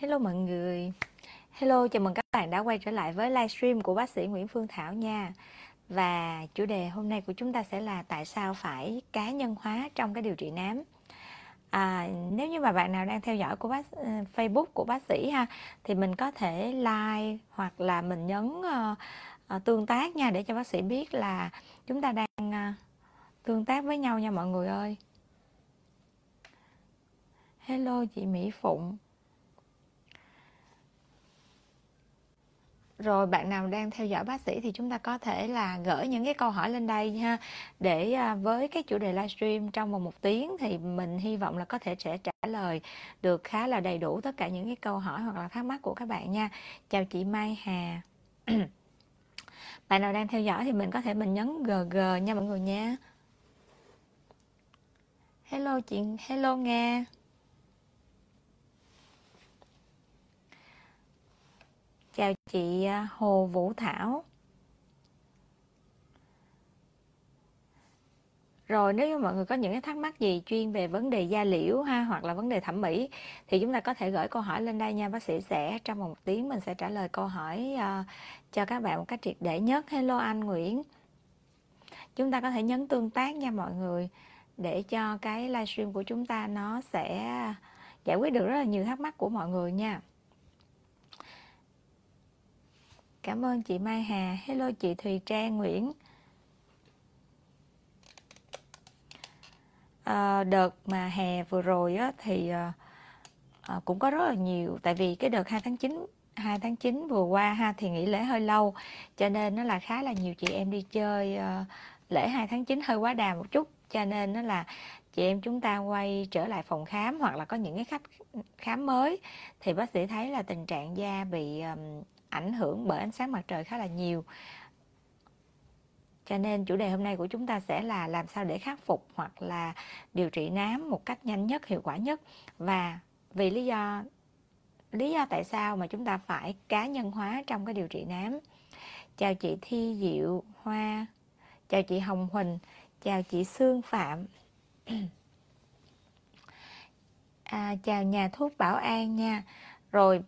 Hello mọi người. Hello, chào mừng các bạn đã quay trở lại với livestream của bác sĩ Nguyễn Phương Thảo nha. Và chủ đề hôm nay của chúng ta sẽ là tại sao phải cá nhân hóa trong cái điều trị nám. À, nếu như mà bạn nào đang theo dõi của bác uh, Facebook của bác sĩ ha thì mình có thể like hoặc là mình nhấn uh, uh, tương tác nha để cho bác sĩ biết là chúng ta đang uh, tương tác với nhau nha mọi người ơi. Hello chị Mỹ Phụng. Rồi bạn nào đang theo dõi bác sĩ thì chúng ta có thể là gửi những cái câu hỏi lên đây ha. Để à, với cái chủ đề livestream trong vòng một tiếng thì mình hy vọng là có thể sẽ trả lời được khá là đầy đủ tất cả những cái câu hỏi hoặc là thắc mắc của các bạn nha. Chào chị Mai Hà. Bạn nào đang theo dõi thì mình có thể mình nhấn GG nha mọi người nha. Hello chị, hello Nga. Chào chị à, Hồ Vũ Thảo. Rồi nếu như mọi người có những cái thắc mắc gì chuyên về vấn đề da liễu ha hoặc là vấn đề thẩm mỹ thì chúng ta có thể gửi câu hỏi lên đây nha bác sĩ sẽ trong một tiếng mình sẽ trả lời câu hỏi uh, cho các bạn một cách triệt để nhất. Hello anh Nguyễn. Chúng ta có thể nhấn tương tác nha mọi người để cho cái livestream của chúng ta nó sẽ giải quyết được rất là nhiều thắc mắc của mọi người nha. Cảm ơn chị Mai Hà. Hello chị Thùy Trang Nguyễn. À, đợt mà hè vừa rồi á, thì à, cũng có rất là nhiều tại vì cái đợt 2 tháng 9 2 tháng 9 vừa qua ha thì nghỉ lễ hơi lâu cho nên nó là khá là nhiều chị em đi chơi à, lễ 2 tháng 9 hơi quá đà một chút cho nên nó là chị em chúng ta quay trở lại phòng khám hoặc là có những cái khách khám mới thì bác sĩ thấy là tình trạng da bị um, ảnh hưởng bởi ánh sáng mặt trời khá là nhiều. Cho nên chủ đề hôm nay của chúng ta sẽ là làm sao để khắc phục hoặc là điều trị nám một cách nhanh nhất hiệu quả nhất. Và vì lý do lý do tại sao mà chúng ta phải cá nhân hóa trong cái điều trị nám. Chào chị thi diệu hoa chào chị hồng huỳnh chào chị sương phạm. À, chào nhà thuốc bảo an nha. Rồi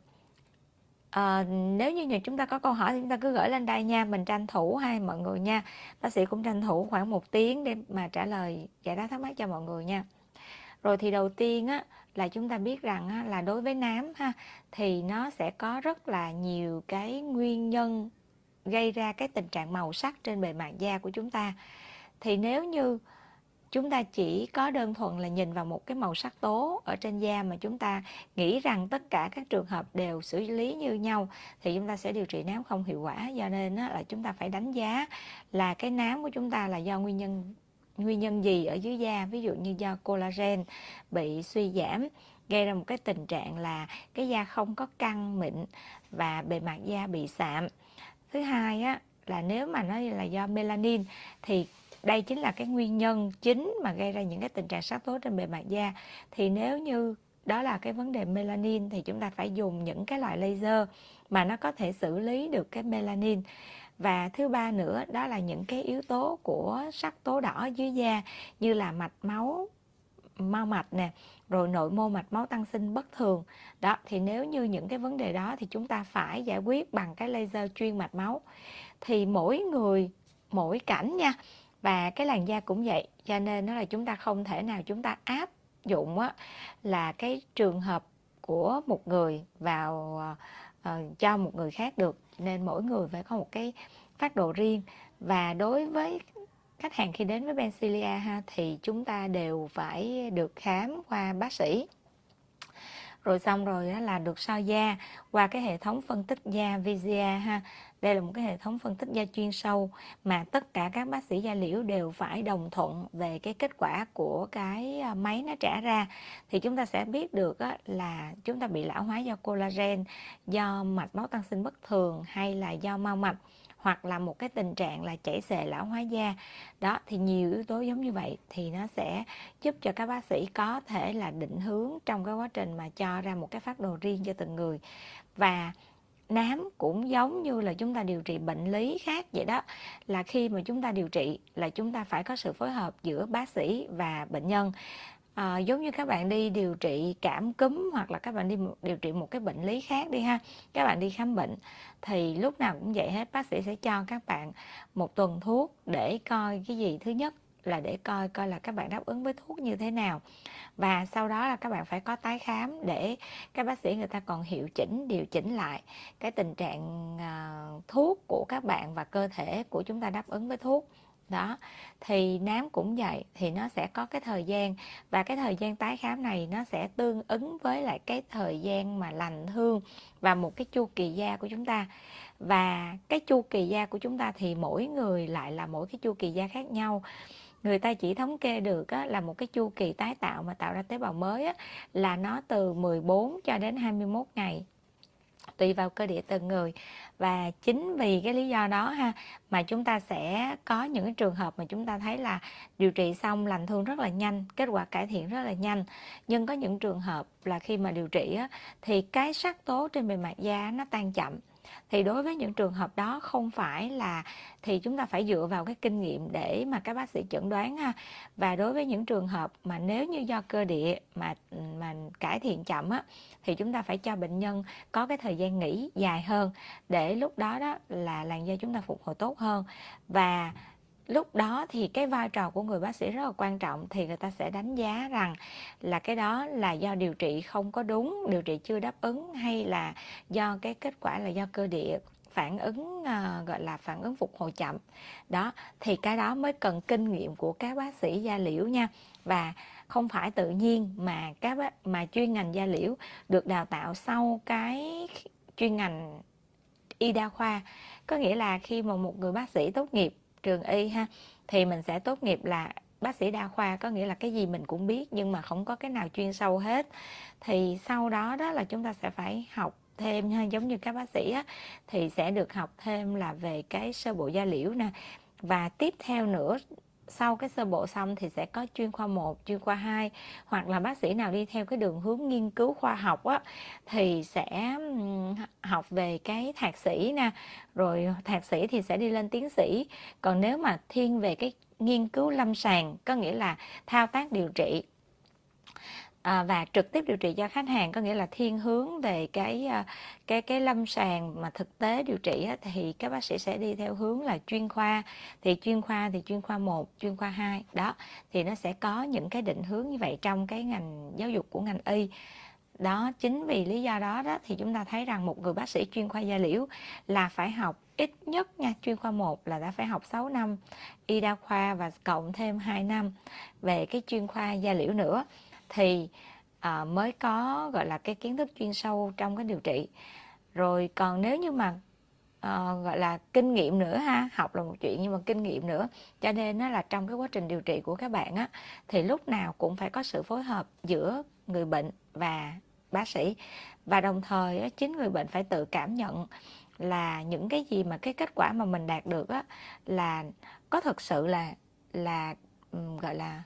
À, nếu như chúng ta có câu hỏi thì chúng ta cứ gửi lên đây nha. Mình tranh thủ hay mọi người nha. Bác sĩ cũng tranh thủ khoảng một tiếng để mà trả lời giải đáp thắc mắc cho mọi người nha. Rồi thì đầu tiên á là chúng ta biết rằng á, là đối với nám ha thì nó sẽ có rất là nhiều cái nguyên nhân gây ra cái tình trạng màu sắc trên bề mặt da của chúng ta. Thì nếu như chúng ta chỉ có đơn thuần là nhìn vào một cái màu sắc tố ở trên da mà chúng ta nghĩ rằng tất cả các trường hợp đều xử lý như nhau, thì chúng ta sẽ điều trị nám không hiệu quả. Do nên là chúng ta phải đánh giá là cái nám của chúng ta là do nguyên nhân nguyên nhân gì ở dưới da. Ví dụ như do collagen bị suy giảm, gây ra một cái tình trạng là cái da không có căng, mịn và bề mặt da bị sạm. Thứ hai á, là nếu mà nó là do melanin thì đây chính là cái nguyên nhân chính mà gây ra những cái tình trạng sắc tố trên bề mặt da. Thì nếu như đó là cái vấn đề melanin thì chúng ta phải dùng những cái loại laser mà nó có thể xử lý được cái melanin. Và thứ ba nữa, đó là những cái yếu tố của sắc tố đỏ dưới da như là mạch máu, mau mạch nè, rồi nội mô mạch máu tăng sinh bất thường. Đó, thì nếu như những cái vấn đề đó thì chúng ta phải giải quyết bằng cái laser chuyên mạch máu. Thì mỗi người, mỗi cảnh nha và cái làn da cũng vậy cho nên nó là chúng ta không thể nào chúng ta áp dụng á, là cái trường hợp của một người vào uh, cho một người khác được. Nên mỗi người phải có một cái phát đồ riêng. Và đối với khách hàng khi đến với Bencilia ha thì chúng ta đều phải được khám qua bác sĩ rồi xong rồi đó là được soi da qua cái hệ thống phân tích da VISIA ha. Đây là một cái hệ thống phân tích da chuyên sâu mà tất cả các bác sĩ da liễu đều phải đồng thuận về cái kết quả của cái à, máy nó trả ra. Thì chúng ta sẽ biết được á là chúng ta bị lão hóa do collagen, do mạch máu tăng sinh bất thường hay là do mau mạch hoặc là một cái tình trạng là chảy xệ lão hóa da. Đó, thì nhiều yếu tố giống như vậy thì nó sẽ giúp cho các bác sĩ có thể là định hướng trong cái quá trình mà cho ra một cái phát đồ riêng cho từng người. Và nám cũng giống như là chúng ta điều trị bệnh lý khác vậy đó, là khi mà chúng ta điều trị là chúng ta phải có sự phối hợp giữa bác sĩ và bệnh nhân à, giống như các bạn đi điều trị cảm cúm hoặc là các bạn đi điều trị một cái bệnh lý khác đi ha các bạn đi khám bệnh thì lúc nào cũng vậy hết. Bác sĩ sẽ cho các bạn một tuần thuốc để coi cái gì thứ nhất là để coi coi là các bạn đáp ứng với thuốc như thế nào. Và sau đó là các bạn phải có tái khám để các bác sĩ người ta còn hiệu chỉnh điều chỉnh lại cái tình trạng ờ, thuốc của các bạn và cơ thể của chúng ta đáp ứng với thuốc đó thì nám cũng vậy thì nó sẽ có cái thời gian và cái thời gian tái khám này nó sẽ tương ứng với lại cái thời gian mà lành thương và một cái chu kỳ da của chúng ta. Và cái chu kỳ da của chúng ta thì mỗi người lại là mỗi cái chu kỳ da khác nhau. Người ta chỉ thống kê được á, là một cái chu kỳ tái tạo mà tạo ra tế bào mới á, là nó từ 14 cho đến 21 ngày tùy vào cơ địa từng người. Và chính vì cái lý do đó ha mà chúng ta sẽ có những cái trường hợp mà chúng ta thấy là điều trị xong lành thương rất là nhanh kết quả cải thiện rất là nhanh. Nhưng có những trường hợp là khi mà điều trị á, thì cái sắc tố trên bề mặt da nó tan chậm thì đối với những trường hợp đó không phải là, thì chúng ta phải dựa vào cái kinh nghiệm để mà các bác sĩ chẩn đoán ha. Và đối với những trường hợp mà nếu như do cơ địa mà mà cải thiện chậm á, thì chúng ta phải cho bệnh nhân có cái thời gian nghỉ dài hơn, để lúc đó đó là làn da chúng ta phục hồi tốt hơn. Và lúc đó thì cái vai trò của người bác sĩ rất là quan trọng thì người ta sẽ đánh giá rằng là cái đó là do điều trị không có đúng điều trị chưa đáp ứng hay là do cái kết quả là do cơ địa phản ứng uh, gọi là phản ứng phục hồi chậm. Đó thì cái đó mới cần kinh nghiệm của các bác sĩ da liễu nha. Và không phải tự nhiên mà các bác, mà chuyên ngành da liễu được đào tạo sau cái chuyên ngành y đa khoa. Có nghĩa là khi mà một người bác sĩ tốt nghiệp trường y ha thì mình sẽ tốt nghiệp là bác sĩ đa khoa có nghĩa là cái gì mình cũng biết nhưng mà không có cái nào chuyên sâu hết. Thì sau đó đó là chúng ta sẽ phải học thêm ha giống như các bác sĩ á, thì sẽ được học thêm là về cái sơ bộ da liễu nè. Và tiếp theo nữa sau cái sơ bộ xong thì sẽ có chuyên khoa 1, chuyên khoa 2 hoặc là bác sĩ nào đi theo cái đường hướng nghiên cứu khoa học á thì sẽ học về cái thạc sĩ nè, rồi thạc sĩ thì sẽ đi lên tiến sĩ. Còn nếu mà thiên về cái nghiên cứu lâm sàng có nghĩa là thao tác điều trị à, và trực tiếp điều trị cho khách hàng có nghĩa là thiên hướng về cái à, cái cái lâm sàng mà thực tế điều trị á, thì các bác sĩ sẽ đi theo hướng là chuyên khoa. Thì chuyên khoa thì chuyên khoa 1, chuyên khoa 2 đó. Thì nó sẽ có những cái định hướng như vậy trong cái ngành giáo dục của ngành y. Đó chính vì lý do đó đó thì chúng ta thấy rằng một người bác sĩ chuyên khoa da liễu là phải học ít nhất nha chuyên khoa 1 là đã phải học 6 năm y đa khoa và cộng thêm 2 năm về cái chuyên khoa da liễu nữa thì à, mới có gọi là cái kiến thức chuyên sâu trong cái điều trị. Rồi còn nếu như mà à, gọi là kinh nghiệm nữa ha học là một chuyện nhưng mà kinh nghiệm nữa cho nên nó là trong cái quá trình điều trị của các bạn á thì lúc nào cũng phải có sự phối hợp giữa người bệnh và bác sĩ. Và đồng thời á, chính người bệnh phải tự cảm nhận là những cái gì mà cái kết quả mà mình đạt được á là có thực sự là là gọi là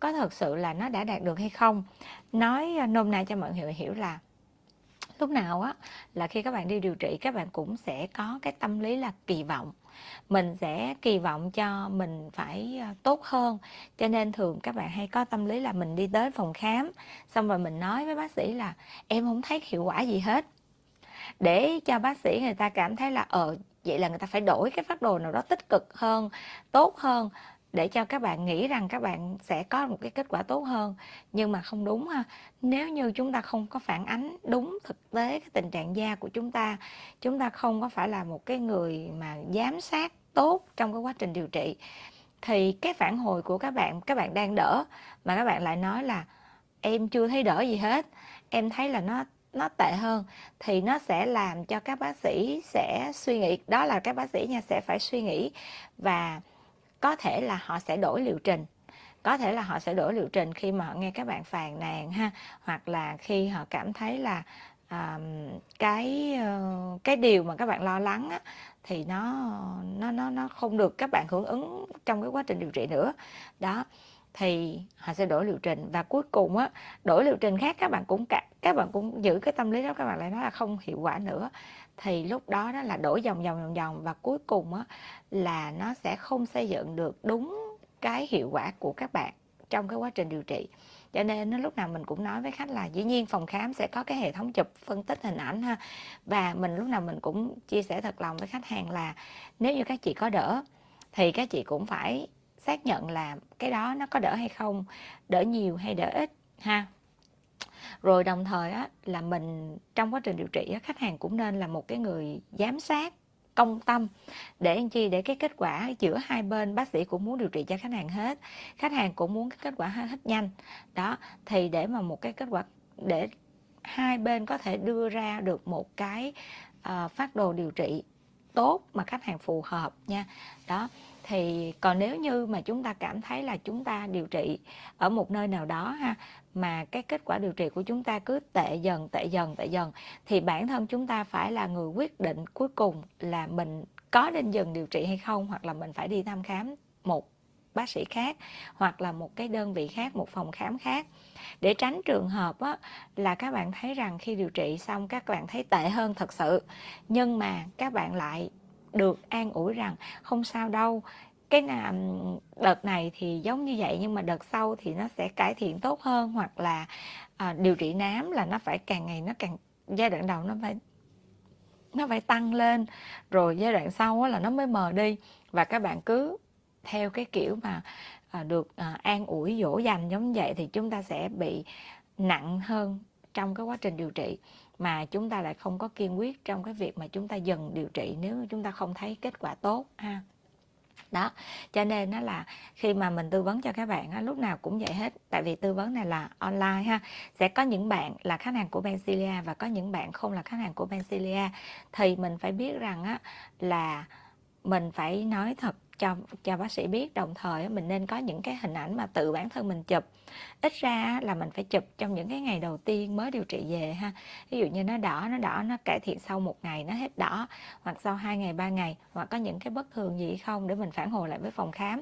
có thật sự là nó đã đạt được hay không? Nói à, nôm na cho mọi người hiểu là lúc nào á, là khi các bạn đi điều trị, các bạn cũng sẽ có cái tâm lý là kỳ vọng. Mình sẽ kỳ vọng cho mình phải à, tốt hơn. Cho nên thường các bạn hay có tâm lý là mình đi tới phòng khám, xong rồi mình nói với bác sĩ là em không thấy hiệu quả gì hết. Để cho bác sĩ người ta cảm thấy là ờ vậy là người ta phải đổi cái phát đồ nào đó tích cực hơn, tốt hơn để cho các bạn nghĩ rằng các bạn sẽ có một cái kết quả tốt hơn. Nhưng mà không đúng ha. Nếu như chúng ta không có phản ánh đúng thực tế cái tình trạng da của chúng ta chúng ta không có phải là một cái người mà giám sát tốt trong cái quá trình điều trị, thì cái phản hồi của các bạn các bạn đang đỡ. Mà các bạn lại nói là, em chưa thấy đỡ gì hết. Em thấy là nó nó tệ hơn. Thì nó sẽ làm cho các bác sĩ sẽ suy nghĩ. Đó là các bác sĩ nha, sẽ phải suy nghĩ. Và có thể là họ sẽ đổi liệu trình. Có thể là họ sẽ đổi liệu trình khi mà họ nghe các bạn phàn nàn ha hoặc là khi họ cảm thấy là à, cái ờ, cái điều mà các bạn lo lắng á, thì nó nó nó nó không được các bạn hưởng ứng trong cái quá trình điều trị nữa. Đó thì họ sẽ đổi liệu trình. Và cuối cùng á đổi liệu trình khác các bạn cũng các bạn cũng giữ cái tâm lý đó các bạn lại nói là không hiệu quả nữa thì lúc đó đó là đổi dòng dòng dòng dòng và cuối cùng á là nó sẽ không xây dựng được đúng cái hiệu quả của các bạn trong cái quá trình điều trị. Cho nên nó lúc nào mình cũng nói với khách là dĩ nhiên phòng khám sẽ có cái hệ thống chụp phân tích hình ảnh ha. Và mình lúc nào mình cũng chia sẻ thật lòng với khách hàng là nếu như các chị có đỡ thì các chị cũng phải xác nhận là cái đó nó có đỡ hay không, đỡ nhiều hay đỡ ít ha rồi đồng thời á, là mình trong quá trình điều trị á, khách hàng cũng nên là một cái người giám sát công tâm để anh chi? Để cái kết quả giữa hai bên bác sĩ cũng muốn điều trị cho khách hàng hết khách hàng cũng muốn cái kết quả hết nhanh. Đó thì để mà một cái kết quả để hai bên có thể đưa ra được một cái uh, phát đồ điều trị tốt mà khách hàng phù hợp nha. Đó thì còn nếu như mà chúng ta cảm thấy là chúng ta điều trị ở một nơi nào đó ha mà cái kết quả điều trị của chúng ta cứ tệ dần tệ dần tệ dần thì bản thân chúng ta phải là người quyết định cuối cùng là mình có nên dừng điều trị hay không hoặc là mình phải đi thăm khám một bác sĩ khác hoặc là một cái đơn vị khác một phòng khám khác. Để tránh trường hợp á, là các bạn thấy rằng khi điều trị xong các bạn thấy tệ hơn thật sự. Nhưng mà các bạn lại được an ủi rằng không sao đâu. Cái là đợt này thì giống như vậy nhưng mà đợt sau thì nó sẽ cải thiện tốt hơn hoặc là à, điều trị nám là nó phải càng ngày nó càng giai đoạn đầu nó phải nó phải tăng lên rồi giai đoạn sau là nó mới mờ đi. Và các bạn cứ theo cái kiểu mà à, được à, an ủi dỗ dành giống vậy thì chúng ta sẽ bị nặng hơn trong cái quá trình điều trị mà chúng ta lại không có kiên quyết trong cái việc mà chúng ta dừng điều trị nếu chúng ta không thấy kết quả tốt ha. Đó cho nên nó là khi mà mình tư vấn cho các bạn á, lúc nào cũng vậy hết. Tại vì tư vấn này là online ha. Sẽ có những bạn là khách hàng của Bencilia và có những bạn không là khách hàng của Bencilia thì mình phải biết rằng á là mình phải nói thật cho cho bác sĩ biết. Đồng thời mình nên có những cái hình ảnh mà tự bản thân mình chụp. Ít ra là mình phải chụp trong những cái ngày đầu tiên mới điều trị về ha. Ví dụ như nó đỏ nó đỏ, nó cải thiện sau một ngày, nó hết đỏ, hoặc sau hai ngày, ba ngày, hoặc có những cái bất thường gì không để mình phản hồi lại với phòng khám.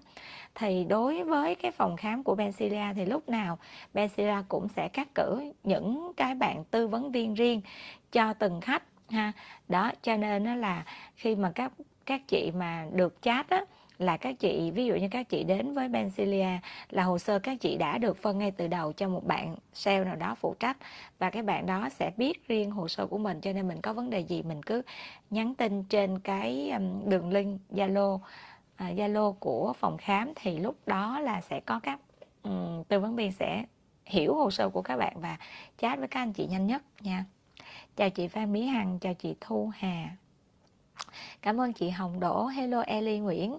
Thì đối với cái phòng khám của Bencilia thì lúc nào Bencilia cũng sẽ cắt cử những cái bạn tư vấn viên riêng cho từng khách ha. Đó, cho nên nó là khi mà các các chị mà được chat á là các chị ví dụ như các chị đến với Bencilia là hồ sơ các chị đã được phân ngay từ đầu cho một bạn sale nào đó phụ trách và cái bạn đó sẽ biết riêng hồ sơ của mình cho nên mình có vấn đề gì mình cứ nhắn tin trên cái đường link Zalo à, Zalo của phòng khám thì lúc đó là sẽ có các um, tư vấn viên sẽ hiểu hồ sơ của các bạn và chat với các anh chị nhanh nhất nha. Chào chị Phan Mỹ Hằng chào chị Thu Hà. Cảm ơn chị Hồng Đỗ. Hello Ellie Nguyễn.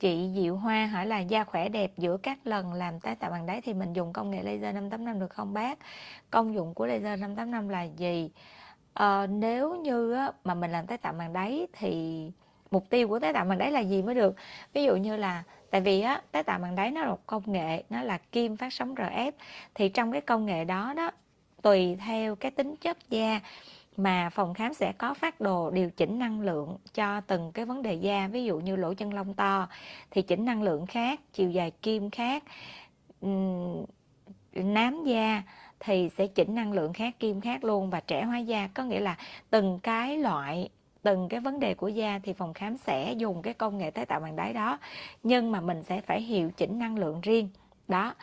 Chị Diệu Hoa hỏi là da khỏe đẹp giữa các lần làm tái tạo bằng đáy thì mình dùng công nghệ laser 585 được không bác? Công dụng của laser 585 là gì? À, nếu như mà mình làm tái tạo bằng đáy thì mục tiêu của tái tạo bằng đáy là gì mới được? Ví dụ như là tại vì á tái tạo bằng đáy nó là một công nghệ nó là kim phát sóng RF thì trong cái công nghệ đó đó tùy theo cái tính chất da mà phòng khám sẽ có phát đồ điều chỉnh năng lượng cho từng cái vấn đề da, ví dụ như lỗ chân lông to, thì chỉnh năng lượng khác, chiều dài kim khác nám da thì sẽ chỉnh năng lượng khác, kim khác luôn. Và trẻ hóa da có nghĩa là từng cái loại, từng cái vấn đề của da thì phòng khám sẽ dùng cái công nghệ tái tạo bằng đáy đó. Nhưng mà mình sẽ phải hiệu chỉnh năng lượng riêng. Đó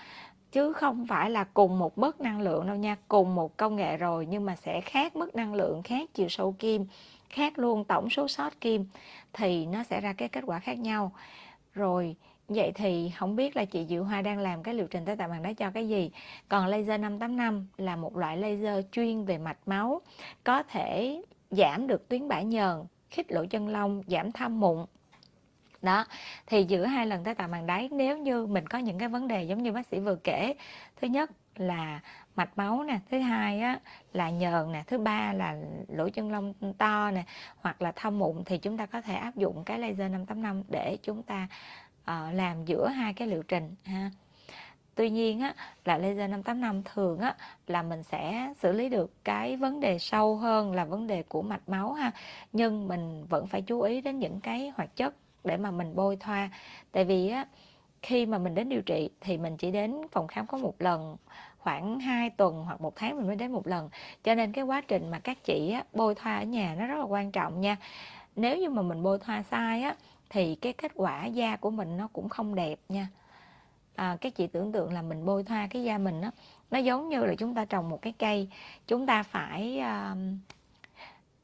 chứ không phải là cùng một mức năng lượng đâu nha, cùng một công nghệ rồi nhưng mà sẽ khác mức năng lượng, khác chiều sâu kim, khác luôn tổng số sót kim, thì nó sẽ ra cái kết quả khác nhau. Rồi, vậy thì không biết là chị Diệu Hoa đang làm cái liệu trình tái tạo bằng đá cho cái gì? Còn laser 585 là một loại laser chuyên về mạch máu, có thể giảm được tuyến bã nhờn, khít lỗ chân lông, giảm thâm mụn đó thì giữa hai lần tái tạo màng đáy nếu như mình có những cái vấn đề giống như bác sĩ vừa kể thứ nhất là mạch máu nè thứ hai á, là nhờn nè thứ ba là lỗ chân lông to nè hoặc là thâm mụn thì chúng ta có thể áp dụng cái laser 585 để chúng ta uh, làm giữa hai cái liệu trình ha Tuy nhiên á, là laser 585 thường á, là mình sẽ xử lý được cái vấn đề sâu hơn là vấn đề của mạch máu ha. Nhưng mình vẫn phải chú ý đến những cái hoạt chất để mà mình bôi thoa. Tại vì á khi mà mình đến điều trị thì mình chỉ đến phòng khám có một lần khoảng 2 tuần hoặc một tháng mình mới đến một lần. Cho nên cái quá trình mà các chị á, bôi thoa ở nhà nó rất là quan trọng nha. Nếu như mà mình bôi thoa sai á thì cái kết quả da của mình nó cũng không đẹp nha. À, các chị tưởng tượng là mình bôi thoa cái da mình á nó giống như là chúng ta trồng một cái cây. Chúng ta phải à,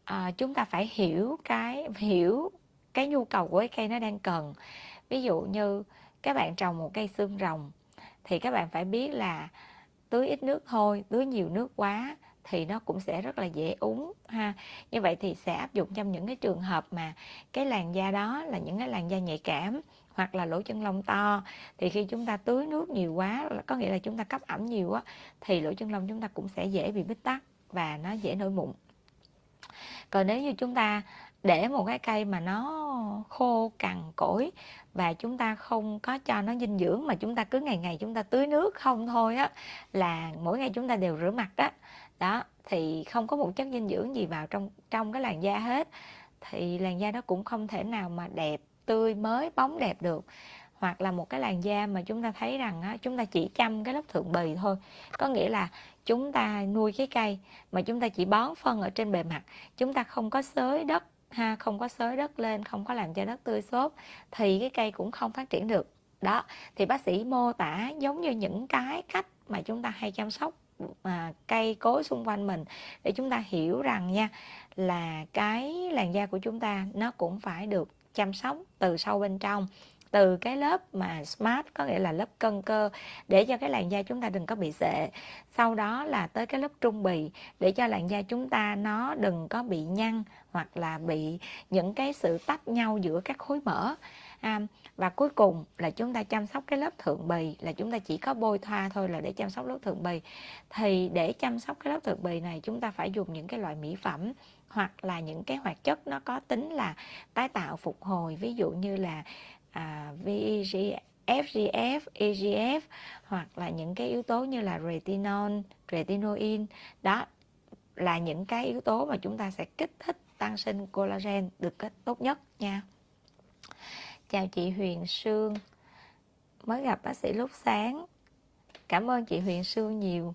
à, chúng ta phải hiểu cái hiểu cái nhu cầu của cái cây nó đang cần. Ví dụ như các bạn trồng một cây xương rồng, thì các bạn phải biết là tưới ít nước thôi, tưới nhiều nước quá thì nó cũng sẽ rất là dễ úng, ha. Như vậy thì sẽ áp dụng trong những cái trường hợp mà cái làn da đó là những cái làn da nhạy cảm hoặc là lỗ chân lông to. Thì khi chúng ta tưới nước nhiều quá, có nghĩa là chúng ta cấp ẩm nhiều á, thì lỗ chân lông chúng ta cũng sẽ dễ bị bít tắc và nó dễ nổi mụn. Còn nếu như chúng ta để một cái cây mà nó khô cằn cỗi và chúng ta không có cho nó dinh dưỡng mà chúng ta cứ ngày ngày chúng ta tưới nước không thôi á là mỗi ngày chúng ta đều rửa mặt đó đó thì không có một chất dinh dưỡng gì vào trong trong cái làn da hết. Thì làn da nó cũng không thể nào mà đẹp tươi mới bóng đẹp được. Hoặc là một cái làn da mà chúng ta thấy rằng á, chúng ta chỉ chăm cái lớp thượng bì thôi. Có nghĩa là chúng ta nuôi cái cây mà chúng ta chỉ bón phân ở trên bề mặt chúng ta không có xới đất ha, không có xới đất lên, không có làm cho đất tươi xốp, thì cái cây cũng không phát triển được. Đó, thì bác sĩ mô tả giống như những cái cách mà chúng ta hay chăm sóc mà cây cối xung quanh mình để chúng ta hiểu rằng nha, là cái làn da của chúng ta nó cũng phải được chăm sóc từ sâu bên trong từ cái lớp mà smart có nghĩa là lớp cân cơ để cho cái làn da chúng ta đừng có bị sệ sau đó là tới cái lớp trung bì để cho làn da chúng ta nó đừng có bị nhăn hoặc là bị những cái sự tách nhau giữa các khối mỡ. À, và cuối cùng là chúng ta chăm sóc cái lớp thượng bì là chúng ta chỉ có bôi thoa thôi là để chăm sóc lớp thượng bì. Thì để chăm sóc cái lớp thượng bì này chúng ta phải dùng những cái loại mỹ phẩm hoặc là những cái hoạt chất nó có tính là tái tạo phục hồi. Ví dụ như là à, VEGF, FGF, EGF hoặc là những cái yếu tố như là retinol, retinoin. Đó là những cái yếu tố mà chúng ta sẽ kích thích tăng sinh collagen được cách tốt nhất nha. Chào chị Huyền Sương. Mới gặp bác sĩ lúc sáng. Cảm ơn chị Huyền Sương nhiều.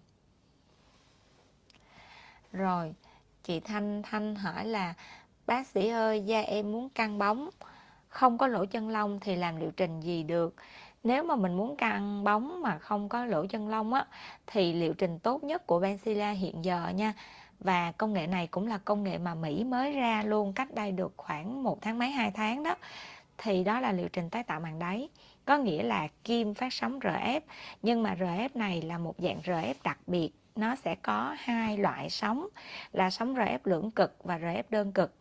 Rồi Chị Thanh Thanh hỏi là Bác sĩ ơi da em muốn căng bóng. Không có lỗ chân lông thì làm liệu trình gì được. Nếu mà mình muốn căng bóng mà không có lỗ chân lông á, thì liệu trình tốt nhất của Bensila hiện giờ nha. Và công nghệ này cũng là công nghệ mà Mỹ mới ra luôn cách đây được khoảng một tháng mấy, hai tháng đó. Thì đó là liệu trình tái tạo màng đáy. Có nghĩa là kim phát sóng RF nhưng mà RF này là một dạng RF đặc biệt. Nó sẽ có hai loại sóng, là sóng RF lưỡng cực và RF đơn cực.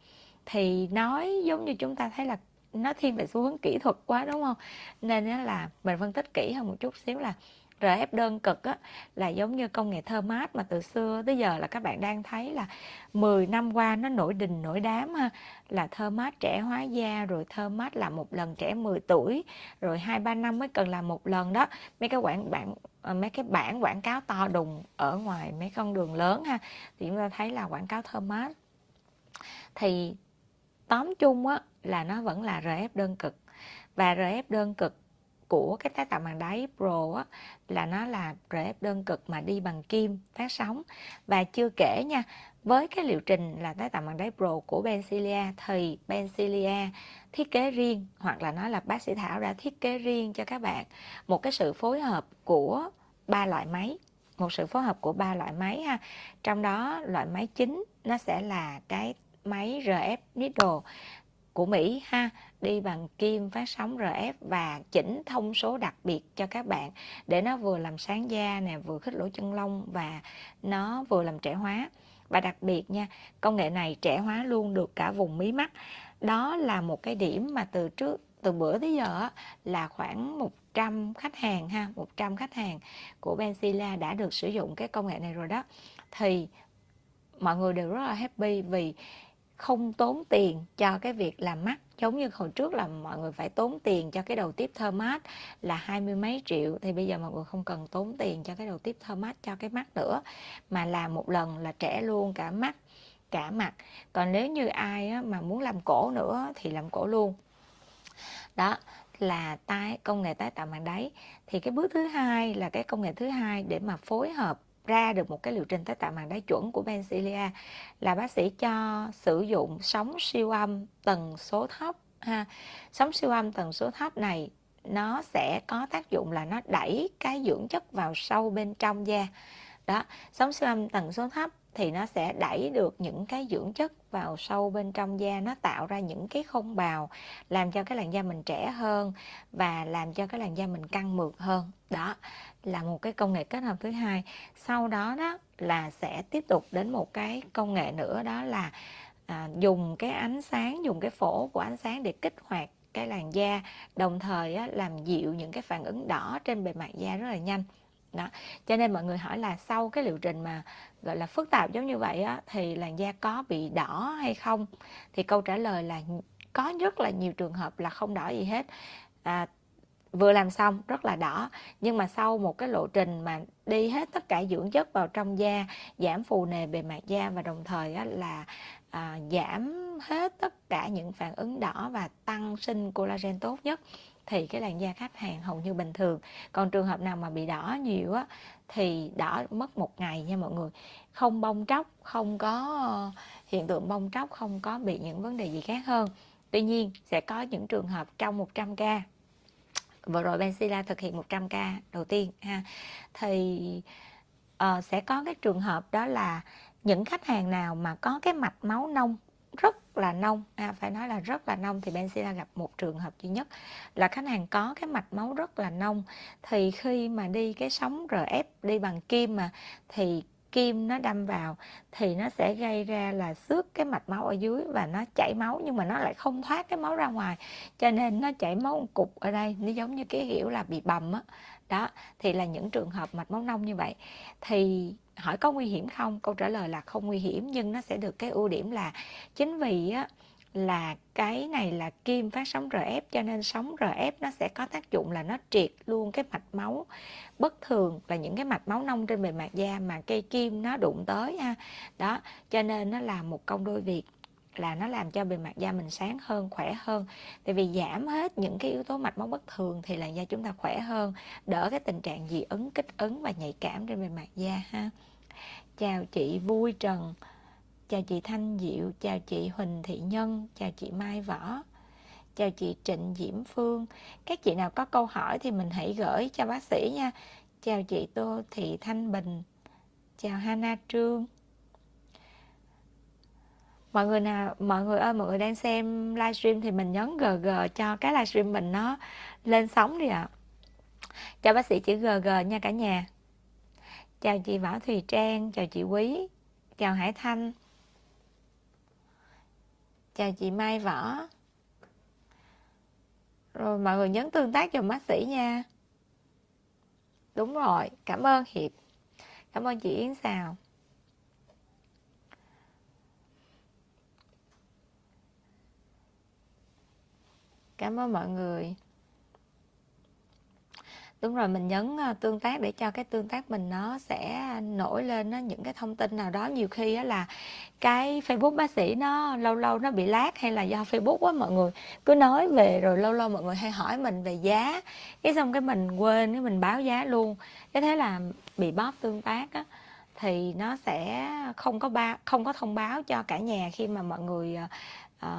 Thì nói giống như chúng ta thấy là nó thiên về xu hướng kỹ thuật quá đúng không? Nên là mình phân tích kỹ hơn một chút xíu là RF đơn cực á, là giống như công nghệ thơ mát mà từ xưa tới giờ là các bạn đang thấy là 10 năm qua nó nổi đình nổi đám ha. Là thơ mát trẻ hóa da rồi thơ mát là một lần trẻ 10 tuổi rồi hai ba năm mới cần làm một lần đó. Mấy cái quảng bạn ờ, mấy cái bản quảng cáo to đùng ở ngoài mấy con đường lớn ha. Thì chúng ta thấy là quảng cáo thơ mát thì tóm chung á là nó vẫn là RF đơn cực. Và RF đơn cực của cái tái tạo màng đáy Pro á, là nó là RF đơn cực mà đi bằng kim phát sóng. Và chưa kể nha với cái liệu trình là tái tạo màng đáy Pro của Bencilia thì Bencilia thiết kế riêng hoặc là nói là bác sĩ Thảo đã thiết kế riêng cho các bạn một cái sự phối hợp của ba loại máy. Một sự phối hợp của ba loại máy ha. Trong đó loại máy chính nó sẽ là cái máy RF Needle của Mỹ ha. Đi bằng kim, phát sóng RF và chỉnh thông số đặc biệt cho các bạn để nó vừa làm sáng da nè, vừa khích lỗ chân lông và nó vừa làm trẻ hóa. Và đặc biệt nha, công nghệ này trẻ hóa luôn được cả vùng mí mắt. Đó là một cái điểm mà từ trước, từ bữa tới giờ là khoảng 100 khách hàng ha 100 khách hàng của Benzilla đã được sử dụng cái công nghệ này rồi đó. Thì mọi người đều rất là happy vì không tốn tiền cho cái việc làm mắt giống như hồi trước là mọi người phải tốn tiền cho cái đầu tiếp thơ mát là hai mươi mấy triệu thì bây giờ mọi người không cần tốn tiền cho cái đầu tiếp thơ mát cho cái mắt nữa mà làm một lần là trẻ luôn cả mắt cả mặt. Còn nếu như ai á, mà muốn làm cổ nữa thì làm cổ luôn. Đó là tái công nghệ tái tạo màng đáy. Thì cái bước thứ hai là cái công nghệ thứ hai để mà phối hợp ra được một cái liệu trình tái tạo màng đáy chuẩn của Bencilia là bác sĩ cho sử dụng sóng siêu âm tần số thấp, ha. Sóng siêu âm tần số thấp này nó sẽ có tác dụng là nó đẩy cái dưỡng chất vào sâu bên trong da. Đó, sóng siêu âm tần số thấp thì nó sẽ đẩy được những cái dưỡng chất vào sâu bên trong da. Nó tạo ra những cái không bào làm cho cái làn da mình trẻ hơn và làm cho cái làn da mình căng mượt hơn. Đó là một cái công nghệ kết hợp thứ hai. Sau đó đó là sẽ tiếp tục đến một cái công nghệ nữa đó là à, dùng cái ánh sáng dùng cái phổ của ánh sáng để kích hoạt cái làn da đồng thời á, làm dịu những cái phản ứng đỏ trên bề mặt da rất là nhanh đó. Cho nên mọi người hỏi là sau cái liệu trình mà gọi là phức tạp giống như vậy á, thì làn da có bị đỏ hay không? Thì câu trả lời là có rất là nhiều trường hợp là không đỏ gì hết. À, vừa làm xong rất là đỏ nhưng mà sau một cái lộ trình mà đi hết tất cả dưỡng chất vào trong da giảm phù nề bề mặt da và đồng thời á, là à, giảm hết tất cả những phản ứng đỏ và tăng sinh collagen tốt nhất thì cái làn da khách hàng hầu như bình thường. Còn trường hợp nào mà bị đỏ nhiều á thì đỏ mất một ngày nha mọi người. Không bong tróc không có ờ, hiện tượng bong tróc không có bị những vấn đề gì khác hơn. Tuy nhiên sẽ có những trường hợp trong 100 ca. Vừa rồi Benzilla thực hiện 100 ca đầu tiên ha. Thì uh, sẽ có cái trường hợp đó là những khách hàng nào mà có cái mạch máu nông rất là nông. À, phải nói là rất là nông thì Benzilla gặp một trường hợp duy nhất là khách hàng có cái mạch máu rất là nông. Thì khi mà đi cái sóng RF đi bằng kim mà thì kim nó đâm vào thì nó sẽ gây ra là xước cái mạch máu ở dưới và nó chảy máu nhưng mà nó lại không thoát cái máu ra ngoài. Cho nên nó chảy máu một cục ở đây nó giống như cái kiểu là bị bầm á. Đó thì là những trường hợp mạch máu nông như vậy. Thì hỏi có nguy hiểm không? Câu trả lời là không nguy hiểm, nhưng nó sẽ được cái ưu điểm là chính vì á, là cái này là kim phát sóng RF cho nên sóng RF nó sẽ có tác dụng là nó triệt luôn cái mạch máu. Bất thường là những cái mạch máu nông trên bề mặt da mà cây kim nó đụng tới ha. Đó, cho nên nó là một công đôi việc là nó làm cho bề mặt da mình sáng hơn, khỏe hơn. Tại vì giảm hết những cái yếu tố mạch máu bất thường thì làn da chúng ta khỏe hơn, đỡ cái tình trạng dị ứng, kích ứng và nhạy cảm trên bề mặt da ha. Chào chị vui trần, chào chị thanh diệu, chào chị huỳnh thị nhân, chào chị mai võ, chào chị trịnh diễm phương. Các chị nào có câu hỏi thì mình hãy gửi cho bác sĩ nha. Chào chị tô thị thanh bình, chào hana trương mọi người nào mọi người ơi, mọi người đang xem livestream thì mình nhấn gg cho cái livestream mình nó lên sóng đi ạ. À. chào bác sĩ chữ gg nha cả nhà. Chào chị võ thùy trang, chào chị quý, chào hải thanh. Chào chị mai võ. Rồi mọi người nhấn tương tác cho bác sĩ nha. Đúng rồi, cảm ơn hiệp. Cảm ơn chị yến xào cảm ơn mọi người. Đúng rồi, mình nhấn ờ, tương tác để cho cái tương tác mình nó sẽ nổi lên nó những cái thông tin nào đó. Nhiều khi á là cái Facebook bác sĩ nó lâu lâu nó bị lát hay là do Facebook á, mọi người cứ nói về rồi lâu lâu mọi người hay hỏi mình về giá. Cái xong cái mình quên, cái mình báo giá luôn. Cái thế là bị bóp tương tác á thì nó sẽ không có ba không có thông báo cho cả nhà khi mà mọi người uh,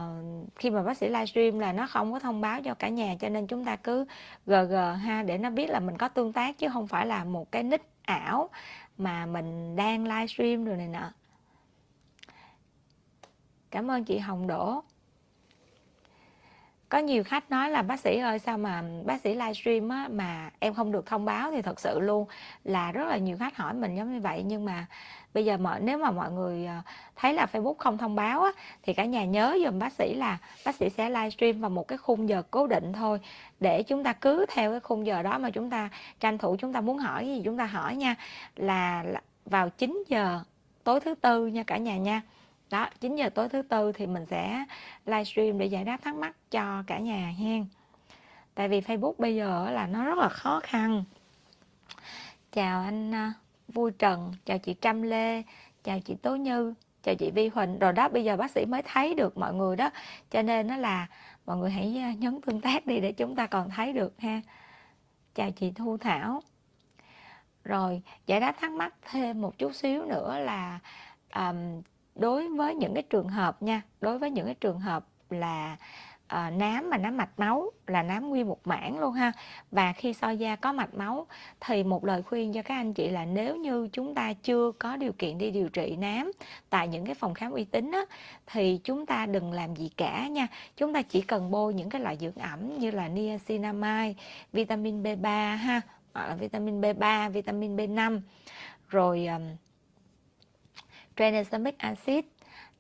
khi mà bác sĩ livestream là nó không có thông báo cho cả nhà. Cho nên chúng ta cứ gg ha để nó biết là mình có tương tác chứ không phải là một cái nick ảo mà mình đang livestream rồi này nọ. Cảm ơn chị hồng đỗ có nhiều khách nói là bác sĩ ơi sao mà bác sĩ livestream á mà em không được thông báo? Thì thật sự luôn là rất là nhiều khách hỏi mình giống như vậy. Nhưng mà bây giờ mọi nếu mà mọi người ờ, thấy là Facebook không thông báo á, thì cả nhà nhớ dùm bác sĩ là bác sĩ sẽ livestream vào một cái khung giờ cố định thôi để chúng ta cứ theo cái khung giờ đó mà chúng ta tranh thủ chúng ta muốn hỏi gì chúng ta hỏi nha. Là vào 9 giờ tối thứ tư nha cả nhà nha đó 9 giờ tối thứ tư thì mình sẽ livestream để giải đáp thắc mắc cho cả nhà hen tại vì Facebook bây giờ là nó rất là khó khăn chào anh à, Vui Trần, chào chị Trâm Lê, chào chị Tố Như, chào chị Vi Huỳnh. Rồi đó bây giờ bác sĩ mới thấy được mọi người đó. Cho nên nó là mọi người hãy à, nhấn tương tác đi để chúng ta còn thấy được ha. Chào chị Thu Thảo. Rồi giải đáp thắc mắc thêm một chút xíu nữa là um, đối với những cái trường hợp nha, đối với những cái trường hợp là à, nám mà nám mạch máu là nám nguyên một mảng luôn ha. Và khi soi da có mạch máu thì một lời khuyên cho các anh chị là nếu như chúng ta chưa có điều kiện đi điều trị nám tại những cái phòng khám uy tín á, thì chúng ta đừng làm gì cả nha. Chúng ta chỉ cần bôi những cái loại dưỡng ẩm như là niacinamide vitamin B3 ha hoặc là vitamin B3 vitamin B5 rồi um, tranexamic acid,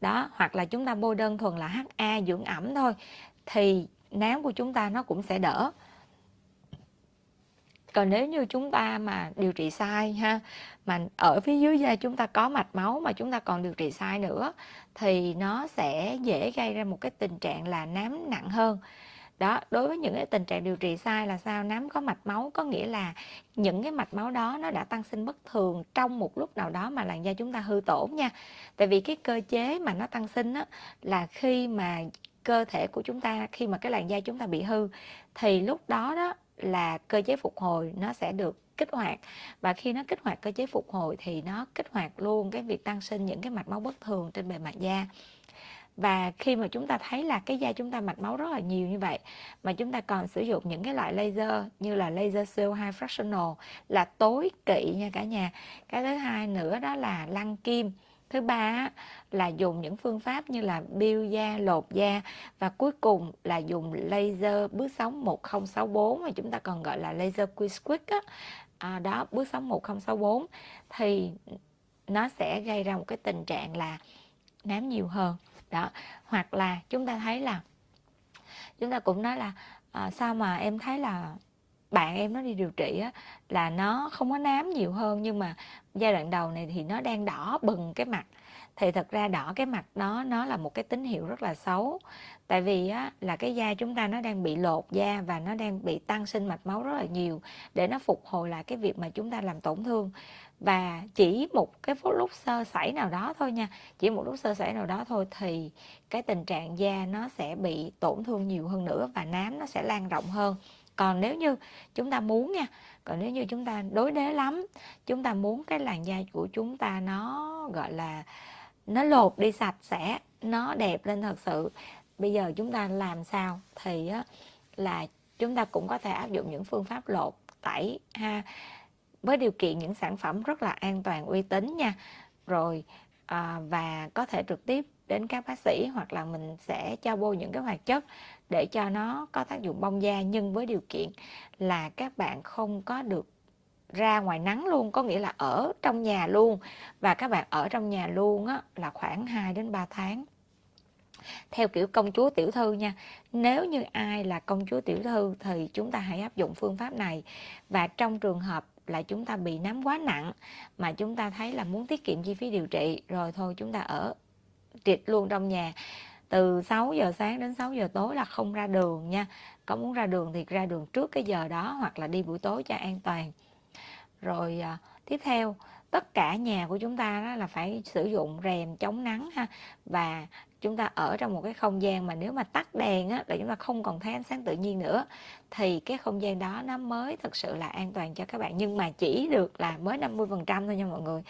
đó, hoặc là chúng ta bôi đơn thuần là HA dưỡng ẩm thôi, thì nám của chúng ta nó cũng sẽ đỡ. Còn nếu như chúng ta mà điều trị sai ha, mà ở phía dưới da chúng ta có mạch máu mà chúng ta còn điều trị sai nữa, thì nó sẽ dễ gây ra một cái tình trạng là nám nặng hơn đó, đối với những cái tình trạng điều trị sai là sao? Nám có mạch máu có nghĩa là những cái mạch máu đó nó đã tăng sinh bất thường trong một lúc nào đó mà làn da chúng ta hư tổn nha. Tại vì cái cơ chế mà nó tăng sinh á, là khi mà cơ thể của chúng ta, khi mà cái làn da chúng ta bị hư, thì lúc đó đó là cơ chế phục hồi nó sẽ được kích hoạt. Và khi nó kích hoạt cơ chế phục hồi thì nó kích hoạt luôn cái việc tăng sinh những cái mạch máu bất thường trên bề mặt da và khi mà chúng ta thấy là cái da chúng ta mạch máu rất là nhiều như vậy mà chúng ta còn sử dụng những cái loại laser như là laser CO2 fractional là tối kỵ nha cả nhà. Cái thứ hai nữa đó là lăn kim. Thứ ba là dùng những phương pháp như là biêu da lột da. Và cuối cùng là dùng laser bước sóng 1064 mà chúng ta còn gọi là laser quick á. À, đó bước sóng 1064 thì nó sẽ gây ra một cái tình trạng là nám nhiều hơn đó. Hoặc là chúng ta thấy là chúng ta cũng nói là à, sao mà em thấy là bạn em nó đi điều trị á, là nó không có nám nhiều hơn nhưng mà giai đoạn đầu này thì nó đang đỏ bừng cái mặt. Thì thật ra đỏ cái mặt đó nó là một cái tín hiệu rất là xấu. Tại vì á, là cái da chúng ta nó đang bị lột da và nó đang bị tăng sinh mạch máu rất là nhiều để nó phục hồi lại cái việc mà chúng ta làm tổn thương và chỉ một cái phút lúc sơ sẩy nào đó thôi nha. Chỉ một lúc sơ sẩy nào đó thôi thì cái tình trạng da nó sẽ bị tổn thương nhiều hơn nữa và nám nó sẽ lan rộng hơn. Còn nếu như chúng ta muốn nha còn nếu như chúng ta đối đế lắm chúng ta muốn cái làn da của chúng ta nó gọi là nó lột đi sạch sẽ nó đẹp lên thật sự bây giờ chúng ta làm sao thì á, là chúng ta cũng có thể áp dụng những phương pháp lột tẩy ha với điều kiện những sản phẩm rất là an toàn uy tín nha. Rồi à, và có thể trực tiếp đến các bác sĩ hoặc là mình sẽ cho bôi những cái hoạt chất để cho nó có tác dụng bong da nhưng với điều kiện là các bạn không có được ra ngoài nắng luôn có nghĩa là ở trong nhà luôn. Và các bạn ở trong nhà luôn á, là khoảng 2 đến 3 tháng. Theo kiểu công chúa tiểu thư nha nếu như ai là công chúa tiểu thư thì chúng ta hãy áp dụng phương pháp này. Và trong trường hợp là chúng ta bị nám quá nặng mà chúng ta thấy là muốn tiết kiệm chi phí điều trị rồi thôi chúng ta ở triệt luôn trong nhà. Từ 6 giờ sáng đến 6 giờ tối là không ra đường nha. Có muốn ra đường thì ra đường trước cái giờ đó hoặc là đi buổi tối cho an toàn. Rồi à, tiếp theo tất cả nhà của chúng ta đó là phải sử dụng rèm chống nắng ha. Và chúng ta ở trong một cái không gian mà nếu mà tắt đèn á, là chúng ta không còn thấy ánh sáng tự nhiên nữa. Thì cái không gian đó nó mới thực sự là an toàn cho các bạn. Nhưng mà chỉ được là mới 50% thôi nha mọi người.